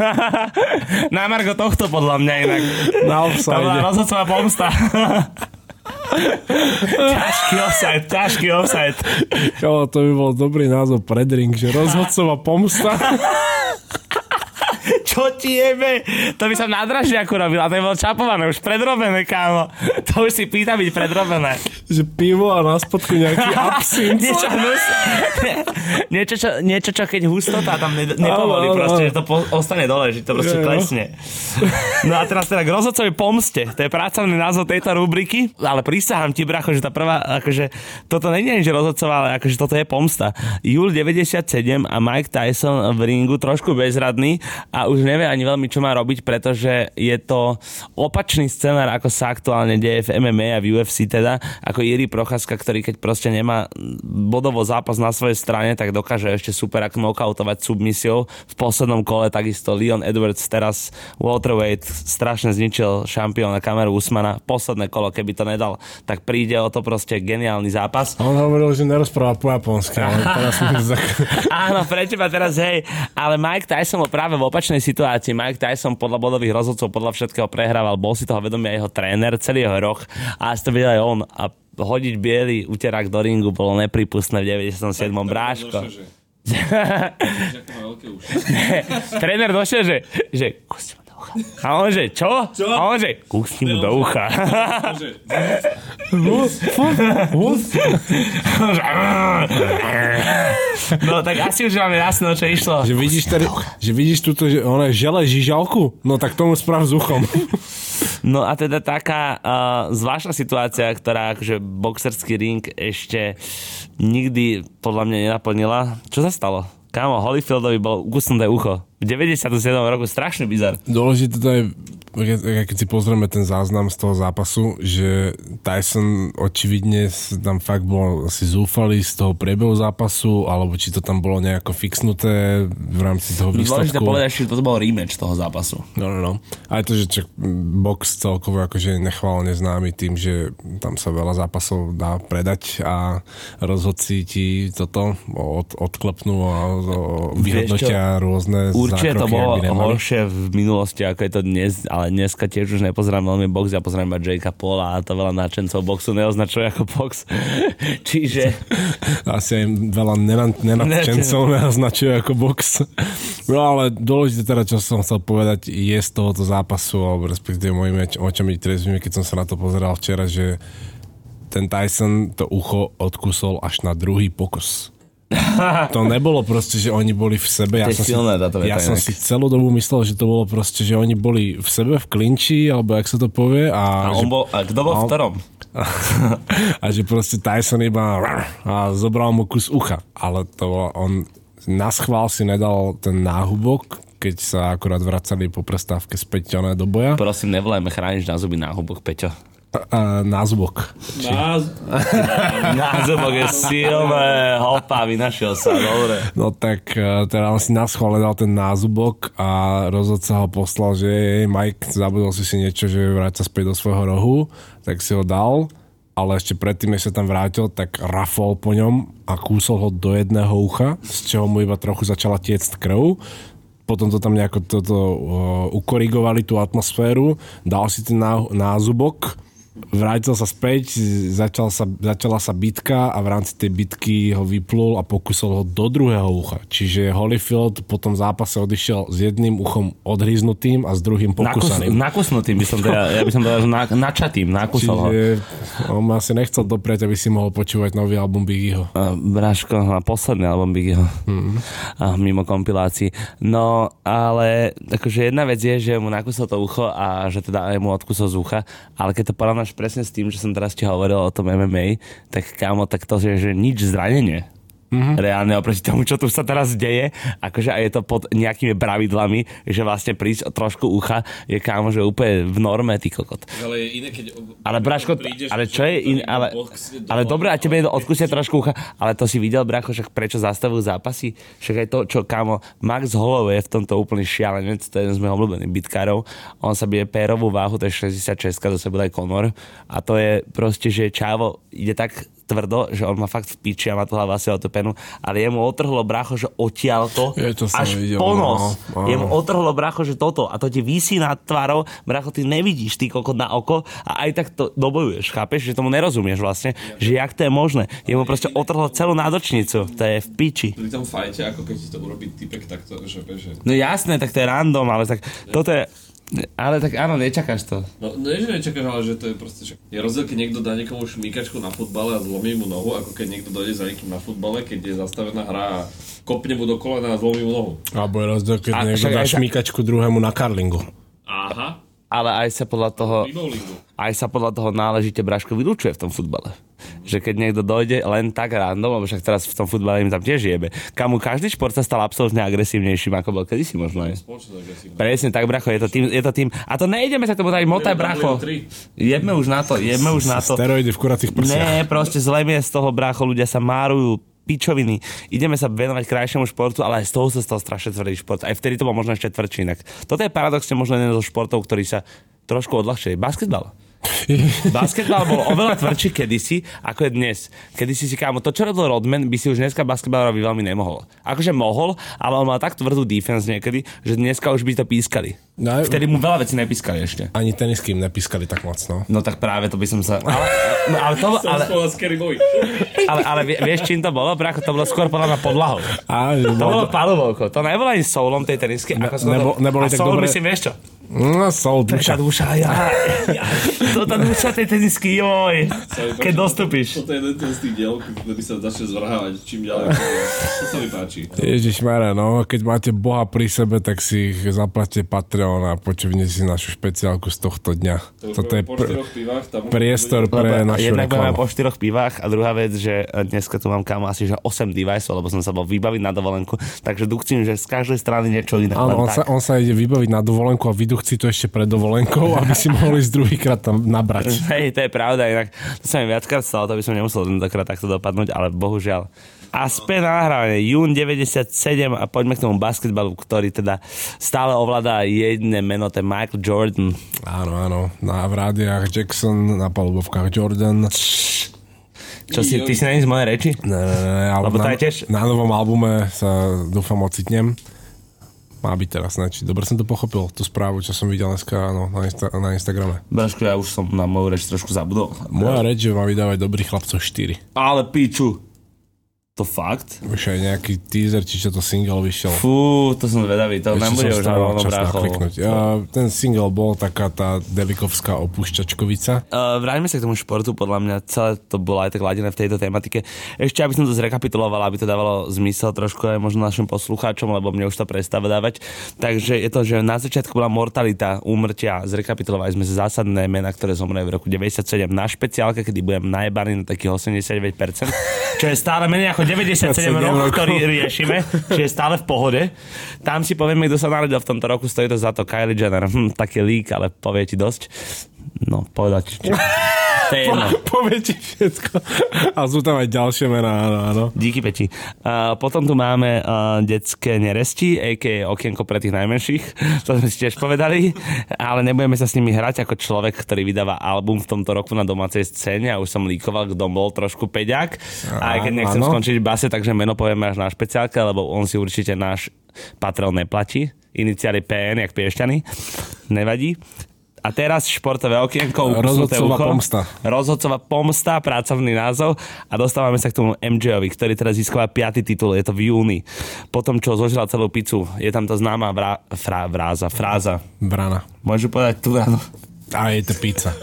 (laughs) Na margo tohto podľa mňa inak. Na To bola offside. rozhodcová pomsta. (laughs) ťažký offside, ťažký offside. Kámo, to by bol dobrý názov pre drink, že rozhodcová pomsta. Čo ti jebe? To by som na draždiaku robil a to by bolo čapované, už predrobené, kámo. To už si pýta byť predrobené. že pivo a na spodku nejaký (laughs) absint. Niečo, (laughs) niečo, čo, niečo, čo keď hustota tam ne, nepovolí, proste, že to po, ostane dole, že to proste jo. klesne. No a teraz teda k rozhodcovi pomste. To je pracovný názov tejto rubriky, ale prisahám ti, bracho, že tá prvá, akože, toto je, že rozhodcová, ale akože toto je pomsta. Júl 97 a Mike Tyson v ringu trošku bezradný a už nevie ani veľmi, čo má robiť, pretože je to opačný scenár, ako sa aktuálne deje v MMA a v UFC teda, ako Jiri Procházka, ktorý keď proste nemá bodovo zápas na svojej strane, tak dokáže ešte super ako knockoutovať submisiou. V poslednom kole takisto Leon Edwards teraz welterweight strašne zničil šampióna Kameru Usmana. Posledné kolo, keby to nedal, tak príde o to proste geniálny zápas. On hovoril, že nerozpráva po japonsky, ale teraz. (laughs) Áno, pre teba teraz, hej, ale Mike Tyson bol práve v opačnej situácii. Mike Tyson podľa bodových rozhodcov, podľa všetkého prehrával, bol si toho vedomý aj jeho tréner, celý jeho roh a asi to vedel aj on. A hodiť biely uterák do ringu bolo nepripustné v 97. bráško. Tréner došiel, že, že ucha. A on že, čo? Čo? A on že, kúsni mu do ucha. No tak asi už máme jasno, čo išlo. Že vidíš, tady, že vidíš túto, že ona žele žižalku? No tak tomu sprav s uchom. No a teda taká uh, zvláštna situácia, ktorá akože boxerský ring ešte nikdy podľa mňa nenaplnila. Čo sa stalo? Kámo, Holyfieldovi bol ukusnuté ucho. V 97. roku strašný bizar. Dôležité to je, keď si pozrieme ten záznam z toho zápasu, že Tyson očividne tam fakt bol asi zúfalý z toho priebehu zápasu, alebo či to tam bolo nejako fixnuté v rámci toho Dôležité výsledku. povedať, že toto bol rematch toho zápasu. No, no, no. Aj to, že čak, box celkovo akože nechválne známy tým, že tam sa veľa zápasov dá predať a rozhodci ti toto od, odklepnú a vyhodnotia rôzne Určite to zákroky, bolo horšie v minulosti, ako je to dnes, ale dneska tiež už nepozerám veľmi box, ja pozerám iba Jakea Paula a to veľa náčencov boxu neoznačuje ako box. (laughs) Čiže (laughs) Asi aj veľa (laughs) nenadčencov naznačuje ako box. No ale dôležité teda, čo som chcel povedať, je z tohoto zápasu, alebo respektíve mojimi oč- očami trezvými, keď som sa na to pozeral včera, že ten Tyson to ucho odkusol až na druhý pokus. (laughs) To nebolo proste, že oni boli v sebe. Ja som, si, silné veta ja som si celú dobu myslel, že to bolo proste, že oni boli v sebe v klinči, alebo jak sa to povie. A, a že, on bol, a kto bol v a on- ktorom? (laughs) a že proste Tyson iba a zobral mu kus ucha. Ale to on na schvál si nedal ten náhubok, keď sa akurát vracali po prestávke späť do boja. Prosím, nevolajme chrániš na zuby náhubok, Peťo. A, názubok. Nás... (laughs) Názubok je silné, hopa, vynašiel sa, dobre. No tak e, teda on si na schvál dal ten názubok a rozhodca ho poslal, že jej, Mike, zabudol si si niečo, že vráť sa späť do svojho rohu, tak si ho dal ale ešte predtým, než sa tam vrátil, tak rafol po ňom a kúsol ho do jedného ucha, z čoho mu iba trochu začala tiecť krv. Potom to tam nejako toto, uh, ukorigovali tú atmosféru, dal si ten ná, názubok, vrátil sa späť, začal sa, začala sa bitka a v rámci tej bitky ho vyplul a pokusol ho do druhého ucha. Čiže Holyfield po tom zápase odišiel s jedným uchom odhryznutým a s druhým pokusaným. Nakus, nakusnutým by som teda, ja by som že na, načatým, nakusol ho. Čiže on ma asi nechcel doprieť, aby si mohol počúvať nový album Biggieho. Uh, Bráško, a posledný album Biggieho. Mm-hmm. Uh, mimo kompilácií. No, ale akože jedna vec je, že mu nakusol to ucho a že teda mu odkusol z ucha, ale keď to porovnáš máš presne s tým, že som teraz ti hovoril o tom MMA, tak kámo, tak to je, že nič zranenie. Mm-hmm. Reálne oproti tomu, čo tu sa teraz deje, akože aj je to pod nejakými pravidlami, že vlastne prísť o trošku ucha je kámo, že úplne v norme, ty kokot. Ale je iné, keď... Ale Braško, prídeš, ale čo je iné, ale, ale dobre, a tebe je odkusia trošku ucha, ale to si videl, Bracho, že prečo zastavujú zápasy? Však aj to, čo kámo, Max Holloway je v tomto úplný šialenec, to je jeden z mojich obľúbených bitkárov, on sa bije pérovú váhu, to je 66, to sa bude aj Conor, a to je proste, že Čavo ide tak tvrdo, že on má fakt v piči a má tu hlavu asi otopenú, ale jemu otrhlo bracho, že odtiaľ to, Je, to až videl, ponos. no, áno. Jemu otrhlo bracho, že toto a to ti vysí nad tvárou, bracho, ty nevidíš ty kokot na oko a aj tak to dobojuješ, chápeš, že tomu nerozumieš vlastne, že jak to je možné. Jemu proste otrhlo celú nádočnicu, to je v piči. Pri tom fajte, ako keď ti to urobí typek takto, že, že No jasné, tak to je random, ale tak toto je... Ale tak áno, nečakáš to. No, no nie, že nečakáš, ale že to je proste, že je rozdiel, keď niekto dá niekomu šmíkačku na futbale a zlomí mu nohu, ako keď niekto dojde za niekým na futbale, keď je zastavená hra a kopne mu do kolena a zlomí mu nohu. Alebo je rozdiel, keď A niekto dá šmíkačku druhému na karlingu. Aha, Ale aj sa podľa toho... aj sa podľa toho náležite Braško vylúčuje v tom futbale. Že keď niekto dojde len tak random, lebo však teraz v tom futbale im tam tiež jebe. Kamu každý šport sa stal absolútne agresívnejším, ako bol kedysi možno agresívna. Presne tak, bracho, je to tým, je to tým. A to nejdeme sa k tomu dať motaj, bracho. Jedme už na to, jedme už na to. Steroidy v kuracích prsiach. Ne, proste zle je z toho, bracho, ľudia sa márujú, pičoviny. Ideme sa venovať krajšiemu športu, ale aj z toho sa stal strašne tvrdý šport. Aj vtedy to bol možno ešte tvrdší inak. Toto je paradoxne možno jeden zo športov, ktorý sa trošku odľahčili. Basketbal. (laughs) Basketbal bol oveľa tvrdší kedysi, ako je dnes. Kedysi si kámo, to čo robil Rodman, by si už dneska basketbal robiť veľmi nemohol. Akože mohol, ale on mal tak tvrdú defense niekedy, že dneska už by to pískali. No, Vtedy mu veľa vecí nepískali ešte. Ani tenisky im nepískali tak moc, no. No tak práve to by som sa... Ale, no, ale, to, ale, ale, ale vie- vieš, čím to bolo, bracho? To bolo skôr podľa mňa podlahou. To bolo palubovkou. To nebolo ani soulom tej tenisky. Ako skôr nebo- to- neboli a tak soul dobre- myslím, vieš čo? No, sol, Taká duša. duša, ja, ja. To tá duša tej tenisky, joj. Keď dostupíš. Toto je jeden z tých diel, ktorý sa začne zvrhávať čím ďalej. To sa mi páči. Ježiš no, keď máte Boha pri sebe, tak si ich zaplatte Patreon a počujte si našu špeciálku z tohto dňa. To Toto je po pr- pivách, tam priestor pre našu jednak reklamu. po štyroch pivách a druhá vec, že dneska tu mám kam asi že 8 deviceov, lebo som sa bol vybaviť na dovolenku, takže dúchcim, že z každej strany niečo iné. Áno, on len sa, tak. on sa ide vybaviť na dovolenku a vyduchci to ešte pred dovolenkou, aby si mohli ísť druhýkrát tam nabrať. Hej, to je pravda, inak to sa mi viackrát stalo, to by som nemusel tentokrát takto dopadnúť, ale bohužiaľ. A späť na nahrávanie, jún 97 a poďme k tomu basketbalu, ktorý teda stále ovláda jedné meno, to je Michael Jordan. Áno, áno. Na, v rádiách Jackson, na palubovkách Jordan. Čo si, ty si není z mojej reči? Ne, ne, ne, ale Lebo na, tiež- na novom albume sa dúfam ocitnem. Má byť teraz, ne? Či dobre som to pochopil, tú správu, čo som videl dneska áno, na, Insta- na Instagrame. Braško, ja už som na moju reč trošku zabudol. Moja reč, že má vydávať dobrých chlapcov 4. Ale piču. To fakt? Už aj nejaký teaser, či čo to single vyšiel. Fú, to som zvedavý, to nebude som už rovno brácho. Ja, ten single bol taká tá Devikovská opúšťačkovica. Uh, vráťme sa k tomu športu, podľa mňa celé to bolo aj tak ladené v tejto tematike. Ešte aby som to zrekapituloval, aby to dávalo zmysel trošku aj možno našim poslucháčom, lebo mne už to prestáva dávať. Takže je to, že na začiatku bola mortalita, úmrtia, zrekapitulovali sme sa zásadné mená, ktoré zomreli v roku 97 na špeciálke, kedy budem najebaný na takých 89%, čo je stále menej ako 97 rok, ktorý riešime, čiže je stále v pohode. Tam si povieme, kto sa narodil v tomto roku, stojí to za to Kylie Jenner. Hm, taký lík, ale povie ti dosť. No, povedať. Jedno. Povie ti všetko. A sú tam aj ďalšie mená, áno, áno. Díky Peti. Uh, potom tu máme uh, detské neresti, a.k.a. okienko pre tých najmenších. (laughs) To sme si tiež povedali, ale nebudeme sa s nimi hrať ako človek, ktorý vydáva album v tomto roku na domácej scéne a už som líkoval, kto bol trošku peďak. A aj keď nechcem Áno. skončiť base, takže meno povieme až na špeciálke, lebo on si určite náš patrel neplatí. Iniciály PN, jak Piešťany. Nevadí. A teraz športové okienko. Rozhodcová pomsta. Rozhodcová pomsta, pracovný názov a dostávame sa k tomu MJ-ovi, ktorý teraz získava piatý titul, je to v júni. Potom, čo zožral celú pizzu, je tam tá známa vrá, frá, vráza, fráza. Brana. Môžu povedať tu, áno. A je to pizza.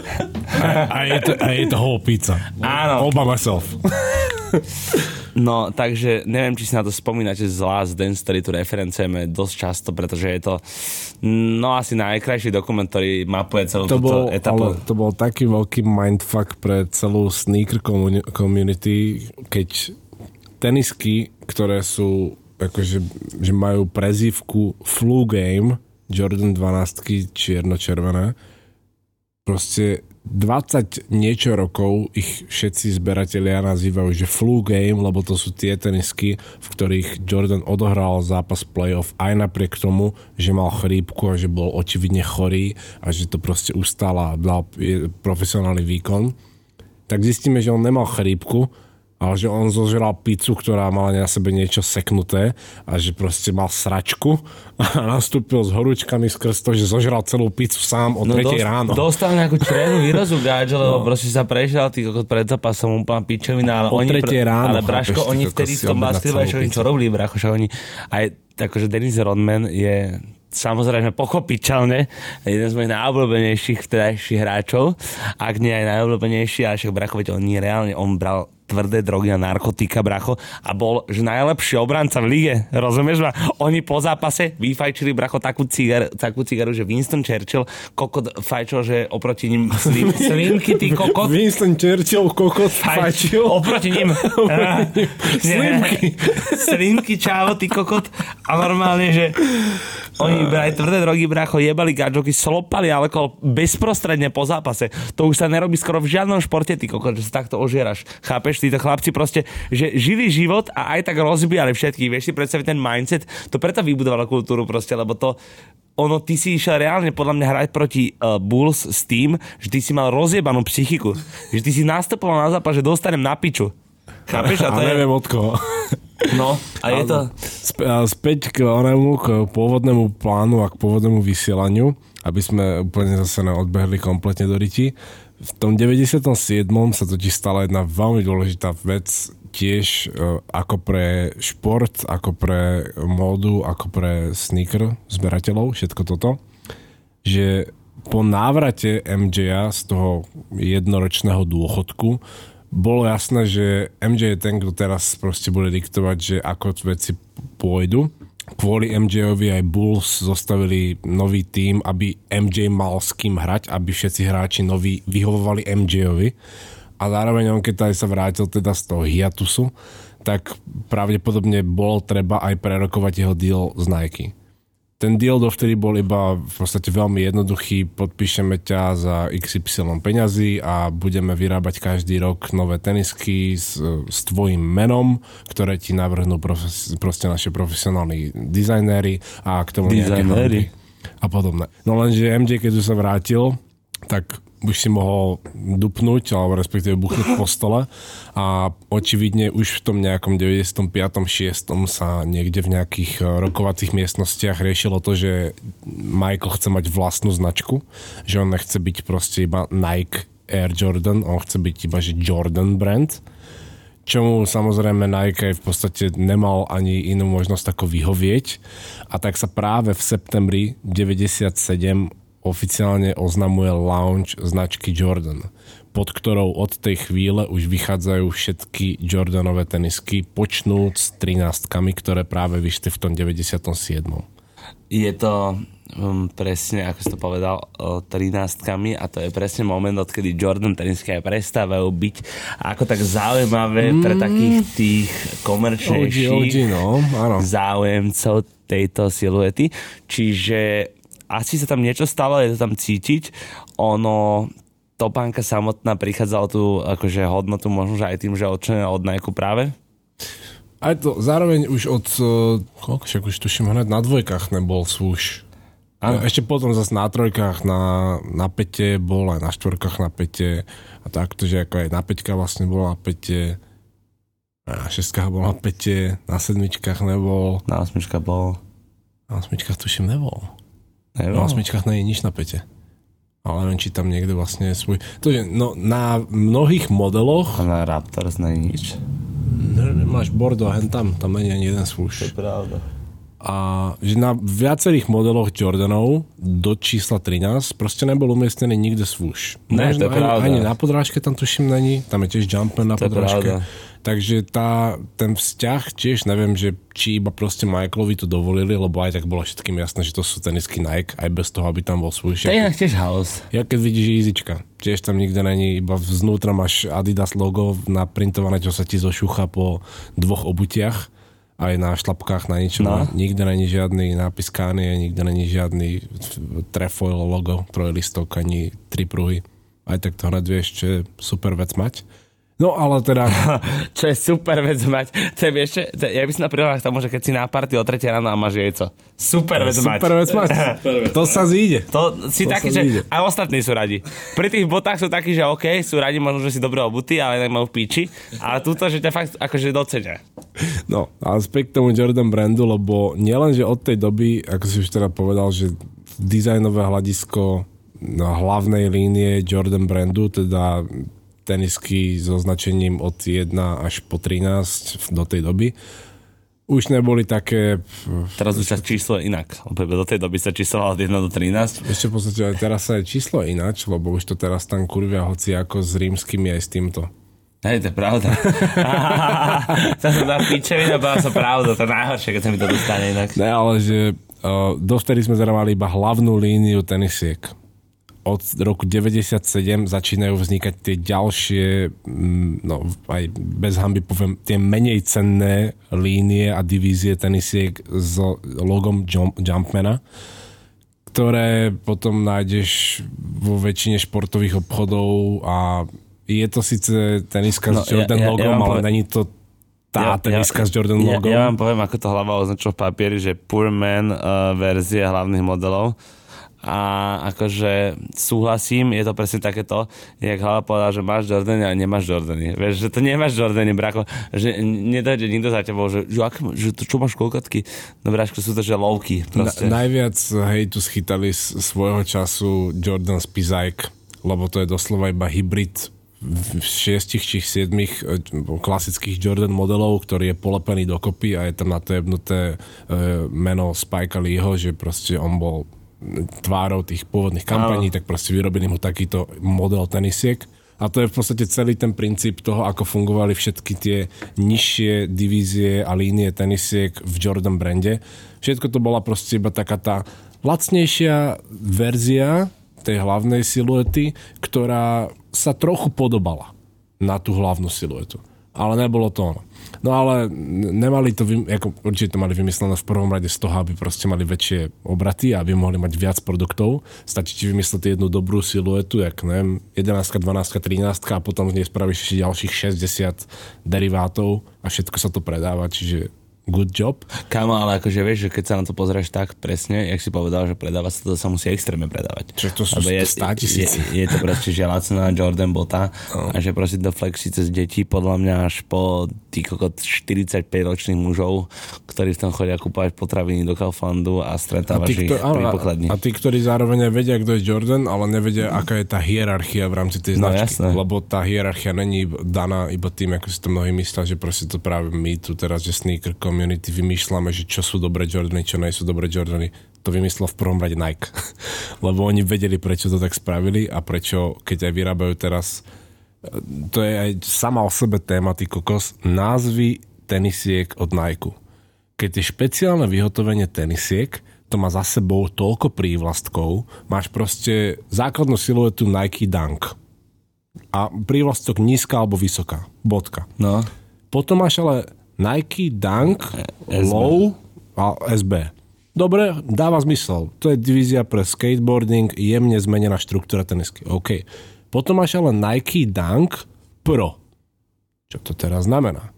A, a, je, to, a je to whole pizza. Áno. All by myself. No, takže neviem, či si na to spomínate z Last Dance, ktorý tu referencujeme dosť často, pretože je to no asi najkrajší dokument, ktorý mapuje celú To túto bol, etapu. ale to bol taký veľký mindfuck pre celú sneaker community, keď tenisky, ktoré sú akože, že majú prezývku Flu Game, Jordan 12 čierno-červené, proste 20 niečo rokov ich všetci zberatelia nazývajú, že flu game, lebo to sú tie tenisky, v ktorých Jordan odohral zápas playoff aj napriek tomu, že mal chrípku a že bol očividne chorý a že to proste ustála dal profesionálny výkon. Tak zistíme, že on nemal chrípku, ale že on zožral pizzu, ktorá mala na sebe niečo seknuté a že proste mal sračku a (laughs) nastúpil s horúčkami skrz to, že zožral celú pizzu sám o 3 dos- ráno. Dostal nejakú črevnú (laughs) výrazu gáč, lebo no. proste sa ty kokot pred zápasom úplná pičovina, ale O oni... tretej ráno, ale Braško, chápeš, oni vtedy v tom basketbale, čo robili, bracho, že oni... Aj akože Dennis Rodman je samozrejme pochopiteľne jeden z mojich najobľúbenejších vtedajších hráčov, ak nie aj najobľúbenejší, a však bracho, veď on nie reálne, on bral tvrdé drogy a narkotika, bracho, a bol že najlepší obranca v lige, rozumieš ma? Oni po zápase vyfajčili, bracho, takú, cigar, takú cigaru, že Winston Churchill, kokot fajčil, že oproti ním slim, (laughs) slimky, ty kokot, Winston Churchill kokot fajčil. Oproti nie. (laughs) Slimky. Slimky, čávo, ty kokot. A normálne, že oni brali tvrdé drogy, bracho, jebali gadžoky, slopali alkohol bezprostredne po zápase. To už sa nerobí skoro v žiadnom športe, ty kokot, že sa takto ožieraš. Chápeš, títo chlapci proste, že žili život a aj tak rozbíjali všetkých. Vieš si predstaviť ten mindset? To preto vybudovalo kultúru proste, lebo to ono, ty si išiel reálne podľa mňa hrať proti uh, Bulls s tým, že ty si mal rozjebanú psychiku. Že ty si nastupoval na zápas, že dostanem na piču. Chápeš? A A to je... neviem od koho. No, a je to... Sp- a späť k onému, k pôvodnému plánu a k pôvodnému vysielaniu, aby sme úplne zase neodbehli kompletne do riti. V tom 97. sa totiž stala jedna veľmi dôležitá vec, tiež e, ako pre šport, ako pre módu, ako pre sneaker zberateľov, všetko toto, že po návrate MJ z toho jednoročného dôchodku bolo jasné, že MJ je ten, kto teraz proste bude diktovať, že ako veci pôjdu. Kvôli MJ-ovi aj Bulls zostavili nový tím, aby MJ mal s kým hrať, aby všetci hráči noví vyhovovali MJ-ovi. A zároveň on, keď aj sa vrátil teda z toho hiatusu, tak pravdepodobne bolo treba aj prerokovať jeho deal z Nike. Ten deal dovtedy bol iba v podstate veľmi jednoduchý, podpíšeme ťa za XY peňazí a budeme vyrábať každý rok nové tenisky s, s tvojim menom, ktoré ti navrhnú profes, proste naše profesionálni dizajnéri a k tomu Dizajnéri. a podobné. No lenže MJ, keď už sa vrátil, tak už si mohol dupnúť, alebo respektíve buchnúť po stole a očividne už v tom nejakom 95. 6. sa niekde v nejakých eh, rokovacích miestnostiach riešilo to, že Michael chce mať vlastnú značku, že on nechce byť proste iba Nike Air Jordan, on chce byť iba že Jordan brand čomu samozrejme Nike v podstate nemal ani inú možnosť ako vyhovieť a tak sa práve v septembri 97 oficiálne oznamuje launch značky Jordan, pod ktorou od tej chvíle už vychádzajú všetky Jordanové tenisky, počnúc s 13 ktoré práve vyšli v tom 97. Je to um, presne, ako si to povedal, o 13 a to je presne moment, odkedy Jordan tenisky aj prestávajú byť ako tak zaujímavé mm. pre takých tých komerčnejších OG, OG, no, áno. záujemcov tejto siluety. Čiže asi sa tam niečo stalo, je to tam cítiť. Ono, topánka samotná prichádzala tú akože hodnotu možno, že aj tým, že odčlenená od Nike práve? Aj to zároveň už od, uh, koľko však už tuším, hned na dvojkách nebol swoosh. Ano. Ešte potom zase na trojkách na, na pete bol, aj na štvorkách na pete a takto, že ako aj na peťka vlastne bola na pete, na šestkách bol na pete, na sedmičkách nebol. Na osmičkách bol. Na osmičkách tuším nebol. Nebol. Na osmičkách nie je nič na pete. Ale neviem, či tam niekde vlastne je svoj... To je, no, na mnohých modeloch... A na Raptors nie je nič. Ne, máš bordo a hen tam, tam nie je ani jeden swoosh. To je pravda. a že na viacerých modeloch Jordanov do čísla 13 proste nebol umiestnený nikde swoosh. Ne, to je ani, pravda. ani na podrážke tam tuším není, tam je tiež jumper na To je podrážke. pravda. Takže tá, ten vzťah tiež neviem, že či iba proste Michaelovi to dovolili, lebo aj tak bolo všetkým jasné, že to sú tenisky Nike, aj bez toho, aby tam bol swoosh. To je tiež house. Ja keď vidíš Easyčka, tiež tam nikde není, iba vznútra máš Adidas logo naprintované, čo sa ti zošúcha po dvoch obutiach, aj na šlapkách, na ničom. No. Nikde není žiadny nápis Kanye, nikde není žiadny trefoil logo, trojlistok, ani tri pruhy. Aj tak to hned vieš, čo je super vec mať. No ale teda, (laughs) Čo je super vec mať. To je, vieš, to, ja by som napríklad k tomu, že keď si na party o 3 ráno a máš jejco. Super vec mať. super vec mať. (laughs) To sa zíde. To si To taký, že vyjde. aj ostatní sú radi. Pri tých botách sú takí, že OK, sú radi, možno, že si dobre obutí, ale nemajú v píči. Ale túto, že ťa fakt akože docenia. No, ale späť k tomu Jordan brandu, lebo nielen, že od tej doby, ako si už teda povedal, že dizajnové hľadisko na hlavnej línie Jordan brandu, teda tenisky so značením od 1 až po 13 do tej doby, už neboli také, Teraz už sa číslo je inak. Lebo do tej doby sa číslovalo od 1 do 13. ešte v podstate aj teraz sa je číslo ináč, lebo už to teraz tam kurvia hoci ako s rímskymi aj s týmto. Hej, to je pravda. (laughs) to som dal pičevina, bola som pravda. To je najhoršie, keď sa mi to dostane inak. Ne, ale že uh, dovtedy sme mali iba hlavnú líniu tenisiek. Od roku 97 začínajú vznikať tie ďalšie, mm, no aj bez hamby poviem, tie menej cenné línie a divízie tenisiek s logom Jump, Jumpmana, ktoré potom nájdeš vo väčšine športových obchodov a je to síce teniska No, s Jordan ja- ja- ja logom, vám ale poviem- není to tá teniska s Jordan logom. Ja, ja vám poviem, ako to hlava označil v papieri, že Poor Man uh, verzia hlavných modelov. A akože súhlasím, je to presne takéto, jak hlava povedal, že máš Jordany a nemáš Jordany. Vieš, že to nemáš Jordany, brako, že nedojde nikto za tebou, že, že, aké, že to čo máš koľkatky? No bráško, sú to že lovky, Na, proste. najviac hejtu schytali z svojho času Jordan Spizike, lebo to je doslova iba hybrid v šiestich či siedmich eh, klasických Jordan modelov, ktorý je polepený dokopy a je tam na to jebnuté eh, meno Spike Leeho, že proste on bol tvárou tých pôvodných kampaní, tak proste vyrobený mu takýto model tenisiek. A to je v podstate celý ten princíp toho, ako fungovali všetky tie nižšie divízie a línie tenisiek v Jordan brande. Všetko to bola proste iba taká tá lacnejšia verzia tej hlavnej siluety, ktorá sa trochu podobala na tú hlavnú siluetu. Ale nebolo to ono. No ale nemali to, ako, určite to mali vymyslené v prvom rade z toho, aby proste mali väčšie obraty a aby mohli mať viac produktov. Stačí ti vymyslieť jednu dobrú siluetu, jak neviem, 11, 12, 13 a potom z nej spravíš ešte ďalších 60 derivátov a všetko sa to predáva, čiže good job. Kamo, ale akože vieš, že keď sa na to pozrieš tak presne, jak si povedal, že predáva sa to, to sa musí extrémne predávať. Čo to sú Lebo je, 100 je, tisíce. je, to proste, že lacná Jordan bota No. a že proste do flexí cez detí podľa mňa až po kokot 45 ročných mužov, ktorí v tom chodia kúpať potraviny do Kauflandu a stretávaš ich kto- áno, pri a- pokladni. a tí, ktorí zároveň vedia, kto je Jordan, ale nevedia, aká je tá hierarchia v rámci tej No, značky. jasné. Lebo tá hierarchia není daná iba tým, ako si to mnohí myslia, že proste to práve my tu teraz, že sneaker community vymýšľame, že čo sú dobré Jordany, čo nie sú dobré Jordany. To vymyslel v prvom rade Nike. (laughs) Lebo oni vedeli, prečo to tak spravili a prečo, keď aj vyrábajú teraz to je aj sama o sebe téma, ty kokos, názvy tenisiek od Nike. Keď je špeciálne vyhotovenie tenisiek, to má za sebou toľko prívlastkov, máš proste základnú siluetu Nike Dunk. A prívlastok nízka alebo vysoká. Bodka. No, Potom máš ale Nike Dunk, Low a SB. Dobre, dáva zmysel. To je divízia pre skateboarding, jemne zmenená štruktúra tenisky. OK. Potom máš ale Nike Dunk Pro. Čo to teraz znamená?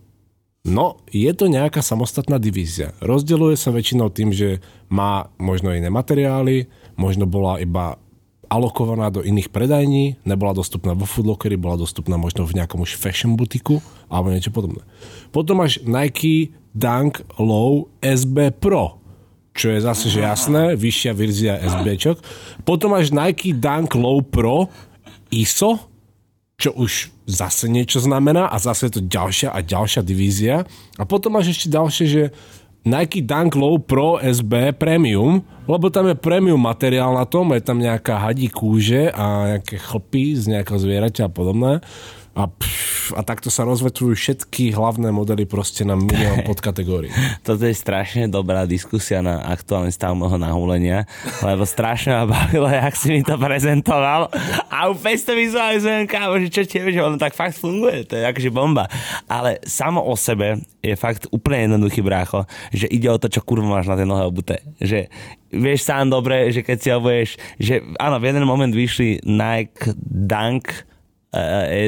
No, je to nejaká samostatná divízia. Rozdeľuje sa väčšinou tým, že má možno iné materiály, možno bola iba alokovaná do iných predajní, nebola dostupná vo Foodlockery, bola dostupná možno v nejakom už fashion butiku alebo niečo podobné. Potom máš Nike Dunk Low SB Pro, čo je zase že jasné, vyššia verzia SBčok. Potom máš Nike Dunk Low Pro ISO, čo už zase niečo znamená a zase je to ďalšia a ďalšia divízia. A potom máš ešte ďalšie, že Nike Dunk Low Pro SB Premium, lebo tam je premium materiál na tom, je tam nejaká hadí kúže a nejaké chlpy z nejakého zvieraťa a podobné. A, pff, a takto sa rozvetrujú všetky hlavné modely proste na milión (laughs) podkategórií. toto je strašne dobrá diskusia na aktuálny stav môjho nahúlenia, lebo strašne ma bavilo, jak si mi to prezentoval a úplne to vizualizujem, kámo, že čo tebe, že ono tak fakt funguje, to je akože bomba. Ale samo o sebe je fakt úplne jednoduchý brácho, že ide o to, čo kurva máš na tie nohe obuté. Že vieš sám dobre, že keď si obuješ, že áno, v jeden moment vyšli Nike Dunk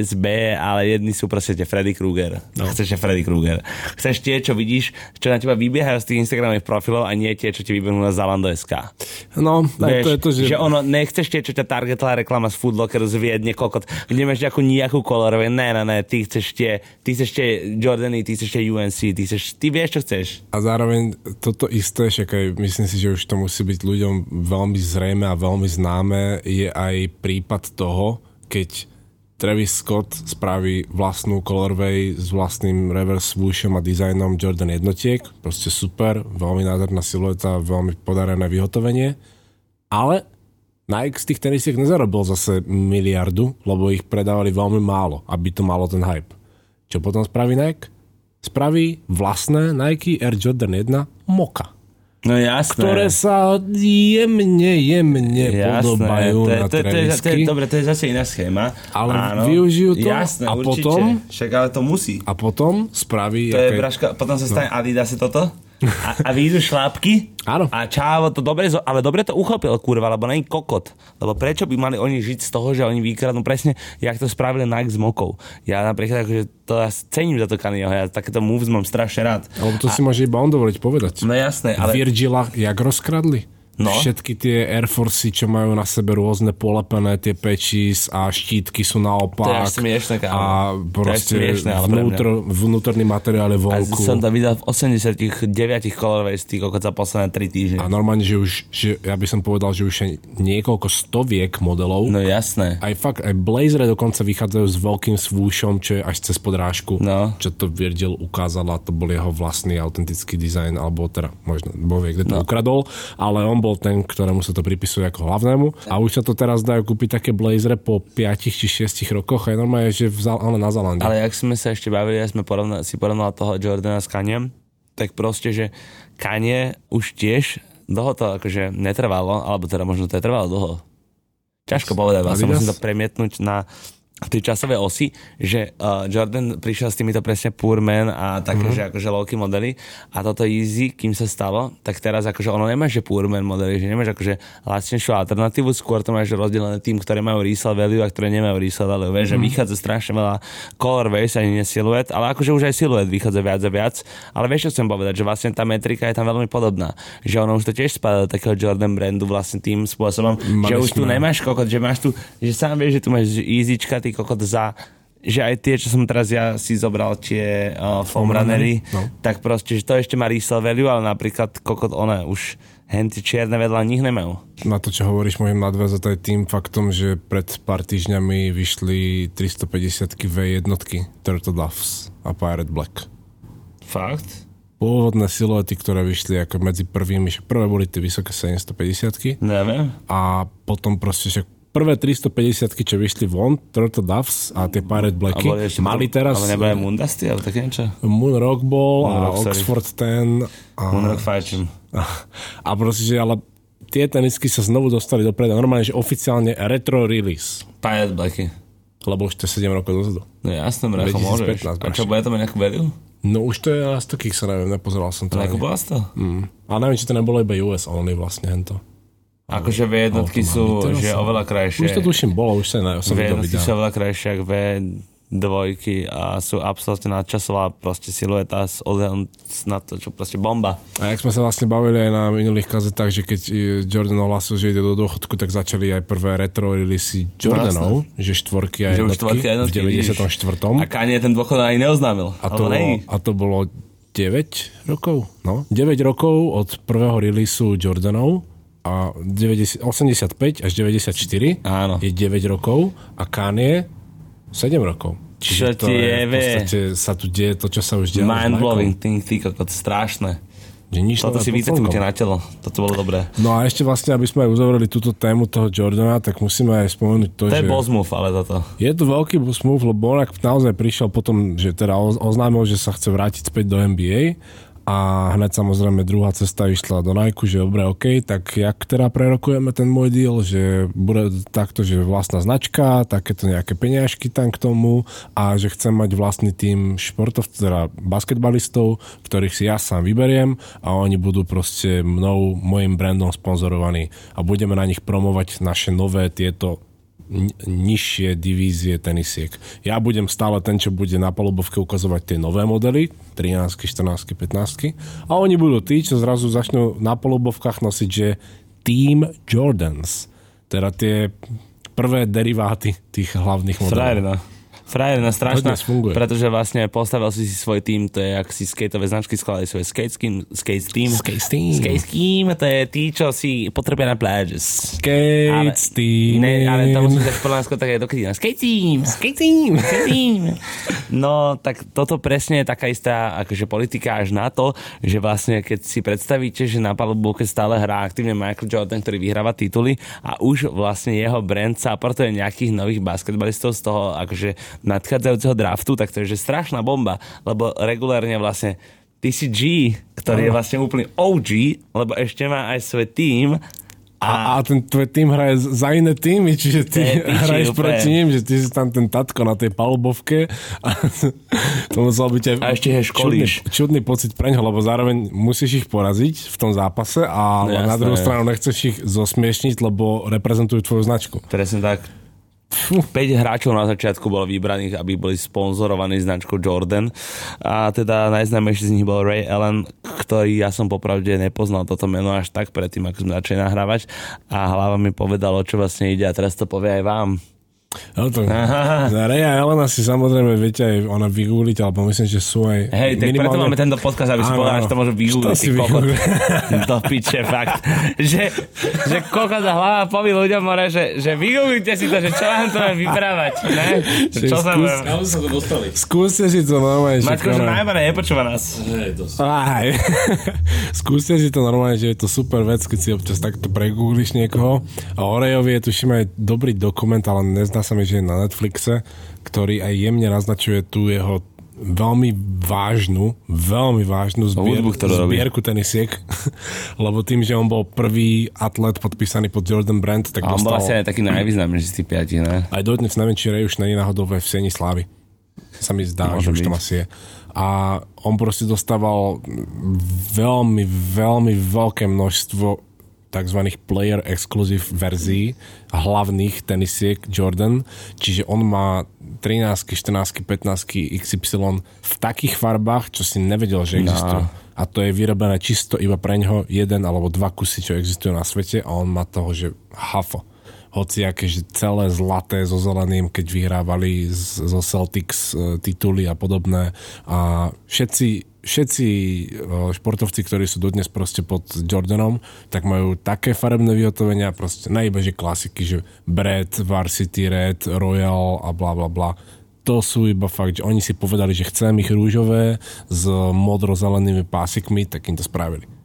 SB, ale jedni sú proste tie Freddy Krueger. No. Chceš tie Freddy Krueger. Chceš tie, čo vidíš, čo na teba vybiehajú z tých Instagramových profilov a nie tie, čo ti vybehnú na Zalando.sk. No, tak Vieš, to je to, že... že ono, nechceš tie, čo ťa targetla reklama z Foodlockeru z Viedne, kokot, kde máš nejakú nejakú kolorové, ne, ne, ne, ty chceš tie, ty chceš tie Jordany, ty chceš tie UNC, ty chceš, ty vieš, čo chceš. A zároveň toto isté, však aj myslím si, že už to musí byť ľuďom veľmi zrejme a veľmi známe, je aj prípad toho, keď Travis Scott spraví vlastnú colorway s vlastným reverse swoshom a dizajnom Jordan jednotiek. Proste super, veľmi nádherná silueta, veľmi podarené vyhotovenie. Ale Nike z tých tenisiek nezarobil zase miliardu, lebo ich predávali veľmi málo, aby to malo ten hype. Čo potom spraví Nike? Spraví vlastné Nike Air Jordan 1 Moka, No jasné. ktoré sa jemne, jemne podobajú to je, na to, je- to, je, to je, dobre, to je zase iná schéma. Ale využijú to Jasné, a určite. potom- Však ale to musí. A potom spraví... To je aké- braška, potom sa stane no. Adidas toto a, a vyjdu šlápky Áno. a čávo to dobre, ale dobre to uchopil kurva, lebo není kokot. Lebo prečo by mali oni žiť z toho, že oni vykradnú presne, jak to spravili Nike s mokou. Ja napríklad akože to ja cením za to Kanyeho, ja takéto moves mám strašne rád. Alebo to si môže iba on dovoliť povedať. No jasné, ale... Virgila, jak rozkradli? No. Všetky tie Air Forcey, čo majú na sebe rôzne polepené, tie pečís a štítky sú naopak. To je až kámo. A proste mňa. vnútr, vnútorný materiál je A vonku. som to videl v 89 colorways tých kokot za posledné 3 týždne. A normálne, že už, že ja by som povedal, že už je niekoľko stoviek modelov. No jasné. Aj fakt, aj blazere dokonca vychádzajú s veľkým svúšom, čo je až cez podrážku. No. Čo to Virgil ukázal a to bol jeho vlastný autentický dizajn, alebo teda možno, bo vie, kde to no. ukradol, ale on bol ten, ktorému sa to pripisuje ako hlavnému. A už sa to teraz dajú kúpiť také blazere po 5 či 6 rokoch, aj normálne, že v, Zal- ale na Zalande. Ale jak sme sa ešte bavili, ja sme porovna, si porovnal toho Jordana s Kaniem, tak proste, že Kanye už tiež dlho to akože netrvalo, alebo teda možno to je trvalo dlho. Ťažko povedať, vlastne musím to premietnúť na tej časovej osi, že uh, Jordan prišiel s týmito presne Poor Man a také, mm-hmm. že akože lowkey modely a toto Easy, kým sa stalo, tak teraz akože ono nemá, že Poor Man modely, že nemáš akože lacnejšiu alternatívu, skôr to máš rozdelené tým, ktoré majú resale value a ktoré nemajú resale value. Vieš, mm-hmm. že vychádza strašne veľa colorways, ani nie siluet, ale akože už aj siluet vychádza viac a viac. Ale vieš, čo chcem povedať, že vlastne tá metrika je tam veľmi podobná. Že ono už to tiež spadá do takého Jordan brandu vlastne tým spôsobom, Mali že už tu nemáš kokot, že máš tu, že sám vieš, že tu máš easyčka, ty kokot za že aj tie, čo som teraz ja si zobral tie uh, foam runnery, no. tak proste, že to ešte má resale value, ale napríklad kokot one už henty čierne vedľa nich nemajú. Na to, čo hovoríš, môžem nadviazať aj tým faktom, že pred pár týždňami vyšli 350 V jednotky Turtle Doves a Pirate Black. Fakt? Pôvodné siluety, ktoré vyšli ako medzi prvými, že prvé boli tie vysoké 750 Neviem. A potom proste, že prvé 350 čo vyšli von, Turtle Doves a tie Pirate Blacky, mali teraz... Ale nebolo Mundasty, ale také niečo? Moon Rock Ball Moon a Rock, Oxford sorry. 10. A, Moon Rock Fighting. (laughs) A, a proste, že ale tie tenisky sa znovu dostali do preda. Normálne, že oficiálne retro release. Pirate Blacky. Lebo už to je 7 rokov dozadu. No jasné, mrecho, môžeš. A čo, bude to mať nejakú value? No už to je z takých sa neviem, nepozeral som to. Ako bola to? Mm. A neviem, či to nebolo iba US only vlastne hento. Akože V jednotky sú že oveľa krajšie. Už to tuším bolo, už sa som V jednotky sú oveľa krajšie ako V dvojky a sú absolútne nadčasová proste silueta s odhľadom na to, čo proste bomba. A jak sme sa vlastne bavili aj na minulých kazetách, že keď Jordan ohlasil, že ide do dôchodku, tak začali aj prvé retro releasy Jordanov, no, že štvorky a jednotky, že jednotky v 94. A Kanye ten dôchod aj neoznámil. A to, bolo, a to bolo 9 rokov? No, 9 rokov od prvého releaseu Jordanov a 90, 85 až 94 Áno. je 9 rokov a Kanye 7 rokov. Čiže čo ti je, v podstate sa tu deje to, čo sa už deje. Mind-blowing, ty, ty kokot, strašné. Že nič Toto si vytetujte na telo, toto bolo dobré. No a ešte vlastne, aby sme aj uzavreli túto tému toho Jordana, tak musíme aj spomenúť to, to že... je boss move, ale toto. Je to veľký boss move, lebo on naozaj prišiel potom, že teda oznámil, že sa chce vrátiť späť do NBA a hneď samozrejme druhá cesta išla do Nike, že dobre, OK, tak jak teda prerokujeme ten môj deal, že bude takto, že vlastná značka, takéto nejaké peniažky tam k tomu a že chcem mať vlastný tým športov, teda basketbalistov, ktorých si ja sám vyberiem a oni budú proste mnou, môjim brandom sponzorovaní a budeme na nich promovať naše nové tieto nižšie divízie tenisiek. Ja budem stále ten, čo bude na palubovke ukazovať tie nové modely, 13, 14, 15 a oni budú tí, čo zrazu začnú na palubovkách nosiť, že Team Jordans. Teda tie prvé deriváty tých hlavných modelov. Frajerina frajerina strašná, pretože vlastne postavil si si svoj tým, to je, ak si skateové značky skladajú svoje skate team, skate team, skate team. skate team, to je tí, čo si potrebuje na pláži. Skate ale, team. Ne, ale to musím dať Polánsko také dokedy. Skate team, skate team, skate team. (laughs) No, tak toto presne je taká istá akože politika až na to, že vlastne keď si predstavíte, že na keď stále hrá aktívne Michael Jordan, ktorý vyhráva tituly a už vlastne jeho brand supportuje nejakých nových basketbalistov z toho nadchádzajúceho draftu, tak to je že strašná bomba, lebo regulárne vlastne ty si G, ktorý je vlastne úplný OG, lebo ešte má aj svoj tým a, a ten tvoj tým hraje za iné týmy, čiže ty hraješ úplne. proti ním, že ty si tam ten tatko na tej palubovke a (laughs) to musel byť aj a ešte čudný, čudný pocit pre ňo, lebo zároveň musíš ich poraziť v tom zápase, ale no, na druhú stranu nechceš ich zosmiešniť, lebo reprezentujú tvoju značku. Presne tak. 5 hráčov na začiatku bolo vybraných, aby boli sponzorovaní značkou Jordan. A teda najznámejší z nich bol Ray Allen, ktorý ja som popravde nepoznal toto meno až tak predtým, ako sme začali nahrávať. A hlava mi povedalo, čo vlastne ide a teraz to povie aj vám. No to, za Reja Elena si samozrejme viete aj ona vygoogliť, alebo myslím, že sú aj Hej, tak minimálne... preto máme tento podcast, aby si povedal, že to môže vygoogliť. Si (laughs) Do piče, fakt. Že, že koľko za hlava poví ľuďom, more, že, že vygooglite si to, že čo vám to má vyprávať. Ne? Čo sa skús, sa to dostali. Skúste si to normálne. Maťko, že najmä nepočúva nás. Hej, to Aj. (laughs) Skúste si to normálne, že je to super vec, keď si občas takto pregoogliš niekoho. A o Rejovi je tuším aj dobrý dokument, ale nezná zdá sa mi, že je na Netflixe, ktorý aj jemne naznačuje tú jeho veľmi vážnu, veľmi vážnu zbier, hudbu, zbierku tenisiek, (laughs) lebo tým, že on bol prvý atlet podpísaný pod Jordan Brand, tak A on bol asi dostal... aj taký najvýznamnejší z tých piatich, ne? Aj dodnes či Ray už není náhodou ve Sieni Slávy. Sa mi zdá, Môže že už tam byť. asi je. A on proste dostával veľmi, veľmi veľké množstvo tzv. player exclusive verzií hlavných tenisiek Jordan, čiže on má 13, 14, 15 XY v takých farbách, čo si nevedel, že existujú. A to je vyrobené čisto iba pre ňoho jeden alebo dva kusy, čo existujú na svete a on má toho, že hafo hociaké, že celé zlaté so zeleným, keď vyhrávali z, zo Celtics e, tituly a podobné. A všetci, všetci e, športovci, ktorí sú dodnes proste pod Jordanom, tak majú také farebné vyhotovenia, proste najmä, že klasiky, že Brad, Varsity Red, Royal a bla bla bla. To sú iba fakt, že oni si povedali, že chcem ich rúžové s modro-zelenými pásikmi, tak im to spravili.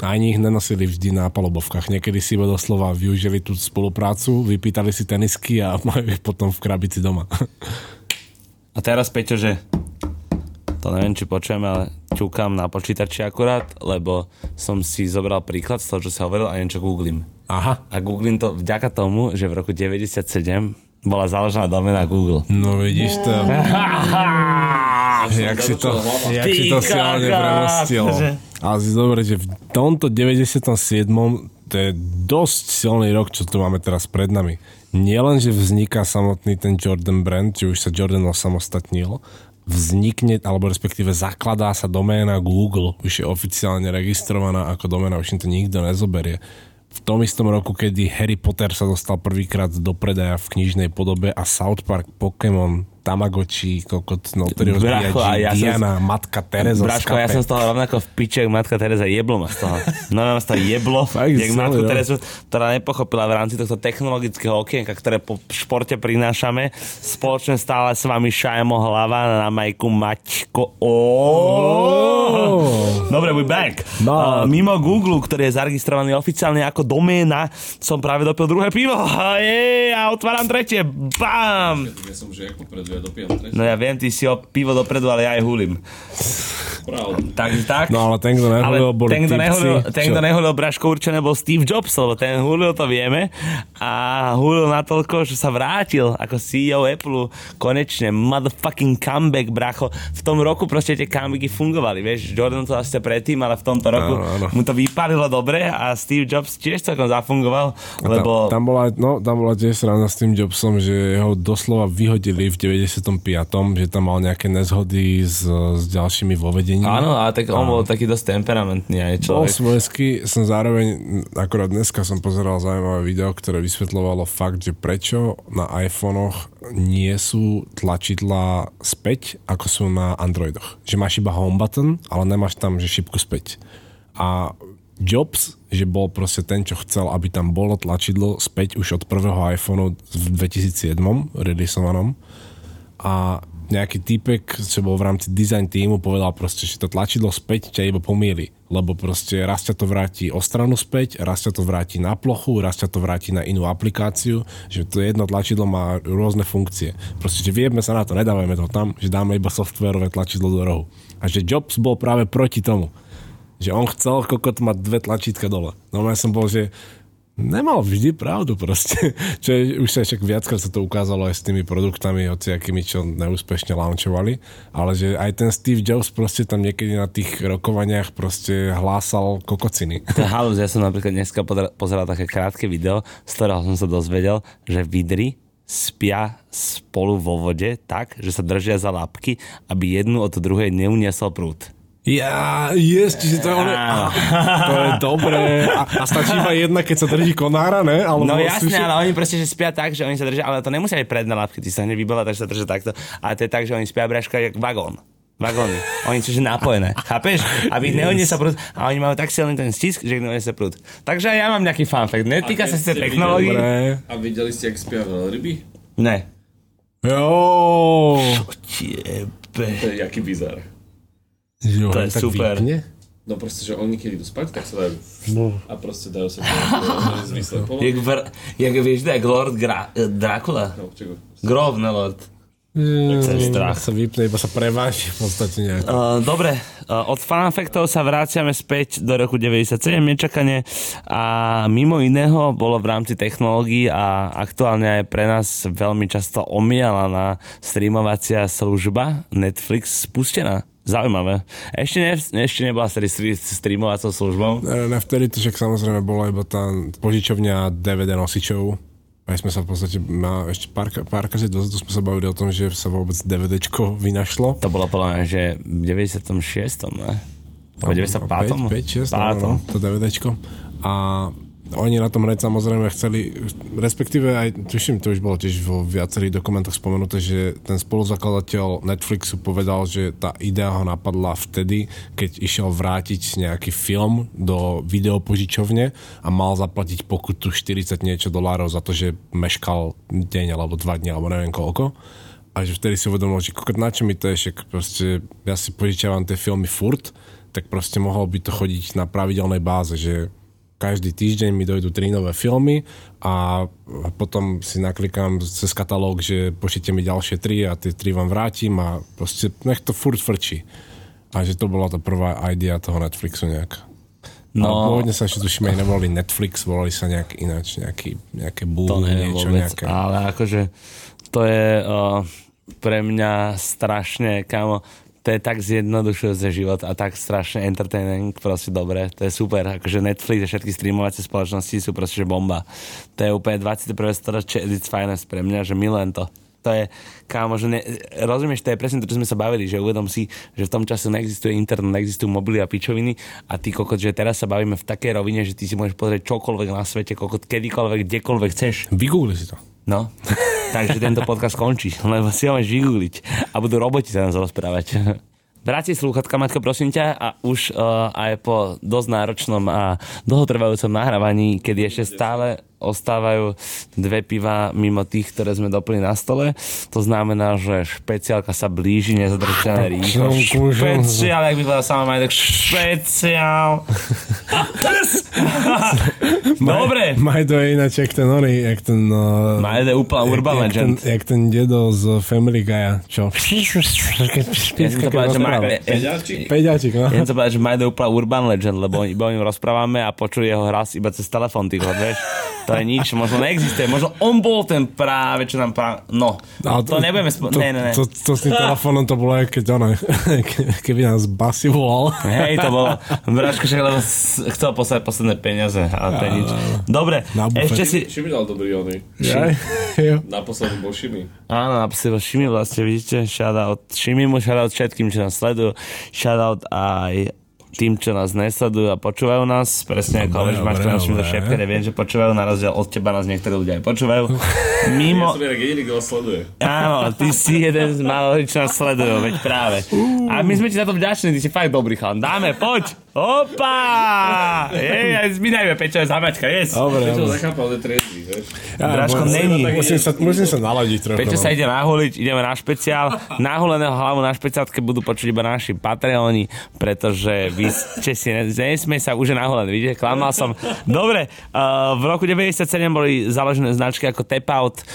A ani ich nenosili vždy na palobovkách. Niekedy si iba doslova využili tú spoluprácu, vypýtali si tenisky a (laughs) majú ich potom v krabici doma. A teraz, Peťo, že to neviem, či počujem, ale ťukám na počítači akurát, lebo som si zobral príklad z toho, čo sa hovoril a niečo googlím. Aha. A googlím to vďaka tomu, že v roku 97 bola založená domena Google. No vidíš to. (laughs) jak si to, jak si to silne kokos, premostil. Ale si dobre, že v tomto 97. to je dosť silný rok, čo tu máme teraz pred nami. Nielen, že vzniká samotný ten Jordan brand, či už sa Jordan osamostatnil, vznikne, alebo respektíve zakladá sa doména Google, už je oficiálne registrovaná ako doména, už im to nikto nezoberie. V tom istom roku, kedy Harry Potter sa dostal prvýkrát do predaja v knižnej podobe a South Park, Pokémon, Tamagotchi, kokot, no, ktorý Bracho, a ja som- Diana, Matka Teresa. Braško, ja som z toho rovnako v piče, jak matka Teresa jeblo ma z toho. No ma z toho jeblo, (laughs) jak matku. Teresu, ktorá nepochopila v rámci tohto technologického okienka, ktoré po športe prinášame. Spoločne stále s vami šajmo hlava na majku Maťko. Oh. Dobre, we back. No. Uh, mimo Google, ktorý je zaregistrovaný oficiálne ako doména, som práve dopil druhé pivo. (laughs) A je, a otváram tretie. Bam! Ja som už jak popredu, ja tretie. No ja viem, ty si o pivo dopredu, ale ja aj hulím. Pravda. Takže tak. No ale ten, kto nehulil, Ale boli ten, kto nehulil, ten, kto nehulil Braško určite nebol Steve Jobs, lebo ten hulil, to vieme. A hulil natoľko, že sa vrátil ako CEO Apple konečne. Motherfucking comeback, bracho. V tom roku proste tie comebacky fungovali, vieš. Jordan to asi predtým, ale v tomto roku Áno, áno. mu to vypálilo dobre a Steve Jobs tiež celkom zafungoval, A lebo... tam, tam, bola, no, tam bola tiež sranda s tým Jobsom, že ho doslova vyhodili v 95. že tam mal nejaké nezhody s, s ďalšími vo vedení. Áno, ale tak on bol taký dosť temperamentný aj Bol človek. svojský, som zároveň, akorát dneska som pozeral zaujímavé video, ktoré vysvetľovalo fakt, že prečo na iPhonech nie sú tlačidlá späť, ako sú na Androidoch. Že máš iba home button, ale nemáš tam, že šipku späť. A Jobs, že bol proste ten, čo chcel, aby tam bolo tlačidlo späť už od prvého iPhoneu v 2007 releasovanom a nejaký typek, čo bol v rámci design týmu, povedal proste, že to tlačidlo späť ťa iba pomýli, lebo proste raz ťa to vráti o stranu späť, raz ťa to vráti na plochu, raz ťa to vráti na inú aplikáciu, že to jedno tlačidlo má rôzne funkcie. Proste, že vieme sa na to, nedávame to tam, že dáme iba softwarové tlačidlo do rohu. A že Jobs bol práve proti tomu. Že on chcel kokot mať dve tlačítka dole. No ja som bol, že nemal vždy pravdu proste. (laughs) Čo je, už sa však viackrát sa to ukázalo aj s tými produktami, hociakými, čo neúspešne launchovali, ale že aj ten Steve Jobs proste tam niekedy na tých rokovaniach proste hlásal kokociny. (laughs) Halus, ja som napríklad dneska pozeral, také krátke video, z ktorého som sa dozvedel, že vidry spia spolu vo vode tak, že sa držia za labky, aby jednu od druhej neuniesol prúd. Ja, yes, čiže to je, Áno. to je dobré. A, a stačí iba jedna, keď sa drží konára, ne? Alebo No jasne, slušne- ale oni proste že spia tak, že oni sa držia, ale to nemusia byť predné labky, ty sa hneď vybala, takže sa držia takto. Ale to je tak, že oni spia braška jak vagón. Vagóny. Oni sú že napojené. Chápeš? Aby yes. sa prúd. A oni majú tak silný ten stisk, že ich neuniesie prúd. Takže aj ja mám nejaký fun fact. Netýka sa sa ste technológií. A videli ste, jak spia veľryby? Ne. Jo. Tiebe. To je jaký bizar. Že To je tak super. vypne? No proste, že oni keď idú spať, tak sa dajú. No. A proste dajú sa zmysle polo. Jak, vr, jak vieš, jak Lord Gra, Dracula. No, čego? Grov, ne Lord. Mm, strach. sa vypne, iba sa preváži v podstate nejak. Uh, dobre, uh, od fanfaktov sa vraciame späť do roku 97 nečakane a mimo iného bolo v rámci technológií a aktuálne aj pre nás veľmi často omielaná streamovacia služba Netflix spustená. Zaujímavé. Ešte, ne, ešte nebola streamovacou službou. Ne, ne, vtedy to však samozrejme bola iba tá požičovňa DVD nosičov. Aj sme sa v podstate, na, ešte pár, pár dozadu sme sa bavili o tom, že sa vôbec DVDčko vynašlo. To bolo podľa mňa, že v 96. ne? V 95. 5, 6, no, to DVDčko. A oni na tom hneď samozrejme chceli, respektíve aj, tuším, to už bolo tiež vo viacerých dokumentoch spomenuté, že ten spoluzakladateľ Netflixu povedal, že tá idea ho napadla vtedy, keď išiel vrátiť nejaký film do videopožičovne a mal zaplatiť pokutu 40 niečo dolárov za to, že meškal deň alebo dva dní alebo neviem koľko. A že vtedy si uvedomil, že kokot, na čo mi to je, že proste ja si požičiavam tie filmy furt, tak proste mohol by to chodiť na pravidelnej báze, že každý týždeň mi dojdú tri nové filmy a potom si naklikám cez katalóg, že pošlite mi ďalšie tri a tie tri vám vrátim a proste nech to furt frčí. A že to bola tá prvá idea toho Netflixu nejak. No, a pôvodne sa ešte tuším aj nevolali Netflix, volali sa nejak ináč, nejaký, nejaké bú, to niečo vôbec, nejaké. Ale akože to je uh, pre mňa strašne, kamo, to je tak zjednodušujúce život a tak strašne entertaining, proste dobre, to je super, akože Netflix a všetky streamovacie spoločnosti sú proste že bomba. To je úplne 21. storočie it's finest pre mňa, že milujem to. To je, kámo, že ne, rozumieš, to je presne to, čo sme sa bavili, že uvedom si, že v tom čase neexistuje internet, neexistujú mobily a pičoviny a ty kokot, že teraz sa bavíme v takej rovine, že ty si môžeš pozrieť čokoľvek na svete, kokot, kedykoľvek, kdekoľvek chceš. Vygoogli si to. No, (laughs) takže tento podcast končí, lebo si ho máš vygoogliť a budú roboti sa nás rozprávať. Vráti slúchatka, Matko, prosím ťa, a už uh, aj po dosť náročnom a dlhotrvajúcom nahrávaní, kedy ešte stále ostávajú dve piva mimo tých, ktoré sme doplnili na stole. To znamená, že špeciálka sa blíži nezadržané rýchlo. Špeciál, ak by bola sama (laughs) maj, tak špeciál. Dobre. Majdo je ináč, jak ten oný, jak ten... Uh, Majdo je úplne urban jak legend. Ten, jak ten dedo z Family Guy, čo? Peďačik? No. ja som povedal, že Majdo je úplne urban legend, lebo iba o ňom rozprávame a počuje jeho hlas iba cez telefón, ty vieš. (laughs) To je nič, možno neexistuje. Možno on bol ten práve, čo nám práve... No, Ale to, to nebudeme... Spo- to, ne, ne, ne. To, to, to s tým telefónom to bolo, keď ona, (laughs) keby nás Basi volal. Hej, to bolo... Braško však lebo chcel poslať posledné peniaze, ale to je nič. Dobre, ešte si... Šimi dal dobrý ony. Ja. Naposledy bol Šimi. Áno, napísal Šimi vlastne, vidíte, shoutout Šimimu, shoutout všetkým, čo nás sledujú, shoutout aj tým, čo nás nesledujú a počúvajú nás, presne ako hovoríš, máš to našim šepkene, viem, že počúvajú, na rozdiel od teba nás niektorí ľudia aj počúvajú. Mimo, Ja som jediný, kto sleduje. Áno, ty si jeden z málo čo nás sledujú, veď práve. A my sme ti za to vďační, ty si fakt dobrý chan. Dáme, poď! Opa! Jej, aj zbínajme, Pečo, zamačka, yes. Dobre, Čo dobre. nechápal, že triezvy, vieš? Ja, Dražko, musím- není. Musím sa, musím sa naladiť trochu. Pečo no. sa ide nahuliť, ideme na špeciál. Nahuleného hlavu na špeciálke budú počuť iba naši Patreoni, pretože vy ste si, ne- nesmej sa už je nahulený, vidíte, klamal som. Dobre, uh, v roku 97 boli založené značky ako Tap Out,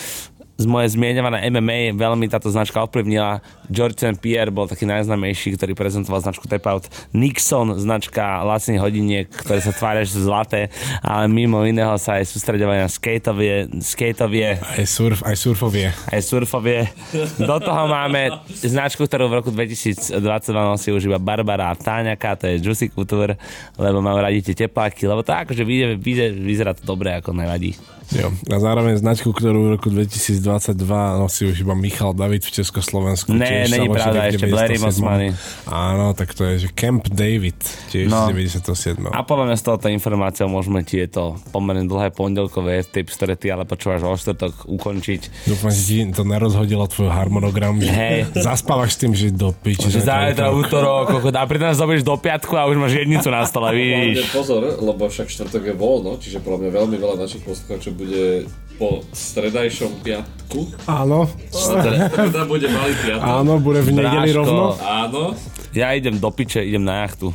z moje zmienované MMA veľmi táto značka ovplyvnila. George St. Pierre bol taký najznámejší, ktorý prezentoval značku Tap Out. Nixon, značka lacných hodiniek, ktoré sa tvária, že sú zlaté, ale mimo iného sa aj sústredovali na skateovie, skateovie Aj, surf, aj surfovie. aj surfovie. Do toho máme značku, ktorú v roku 2022 nosí už iba Barbara Táňaka, to je Juicy Couture, lebo mám radi tie tepláky, lebo to akože vyjde, vyjde, vyzerá to dobre, ako nevadí. Jo. A zároveň značku, ktorú v roku 2022 nosí už iba Michal David v Československu. Ne, není pravda, ešte Blairy 97. Mosmany. Áno, tak to je, že Camp David, tiež No. z 97. A podľa mňa z tohoto informáciou môžeme tieto pomerne dlhé pondelkové tips, ktoré ty ale počúvaš o štvrtok, ukončiť. Dúfam, že ti to nerozhodilo tvoj harmonogram, že Hej. zaspávaš s tým, že do piči. Že zajtra útorok, a pri nás dobíš do piatku a už máš jednicu na stole, vidíš. pozor, lebo však štvrtok je voľno, čiže podľa mňa veľmi veľa našich poslucháčov bude po stredajšom piatku. Áno, Streda bude malý piatok. áno, bude v nedeli Bráško. rovno. Áno. Ja idem do piče, idem na jachtu.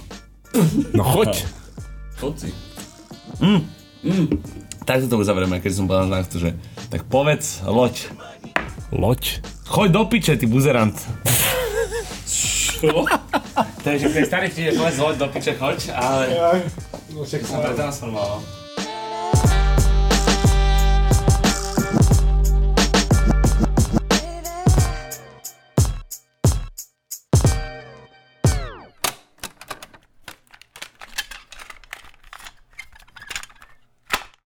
No choď. Choď si. Tak to uzavrieme, keď som povedal na jachtu, že tak povedz, loď. Loď? Choď do piče, ty buzerant. Čo? To je, že ten starý príde povedz loď do piče, choď, ale... No však som pretransformoval.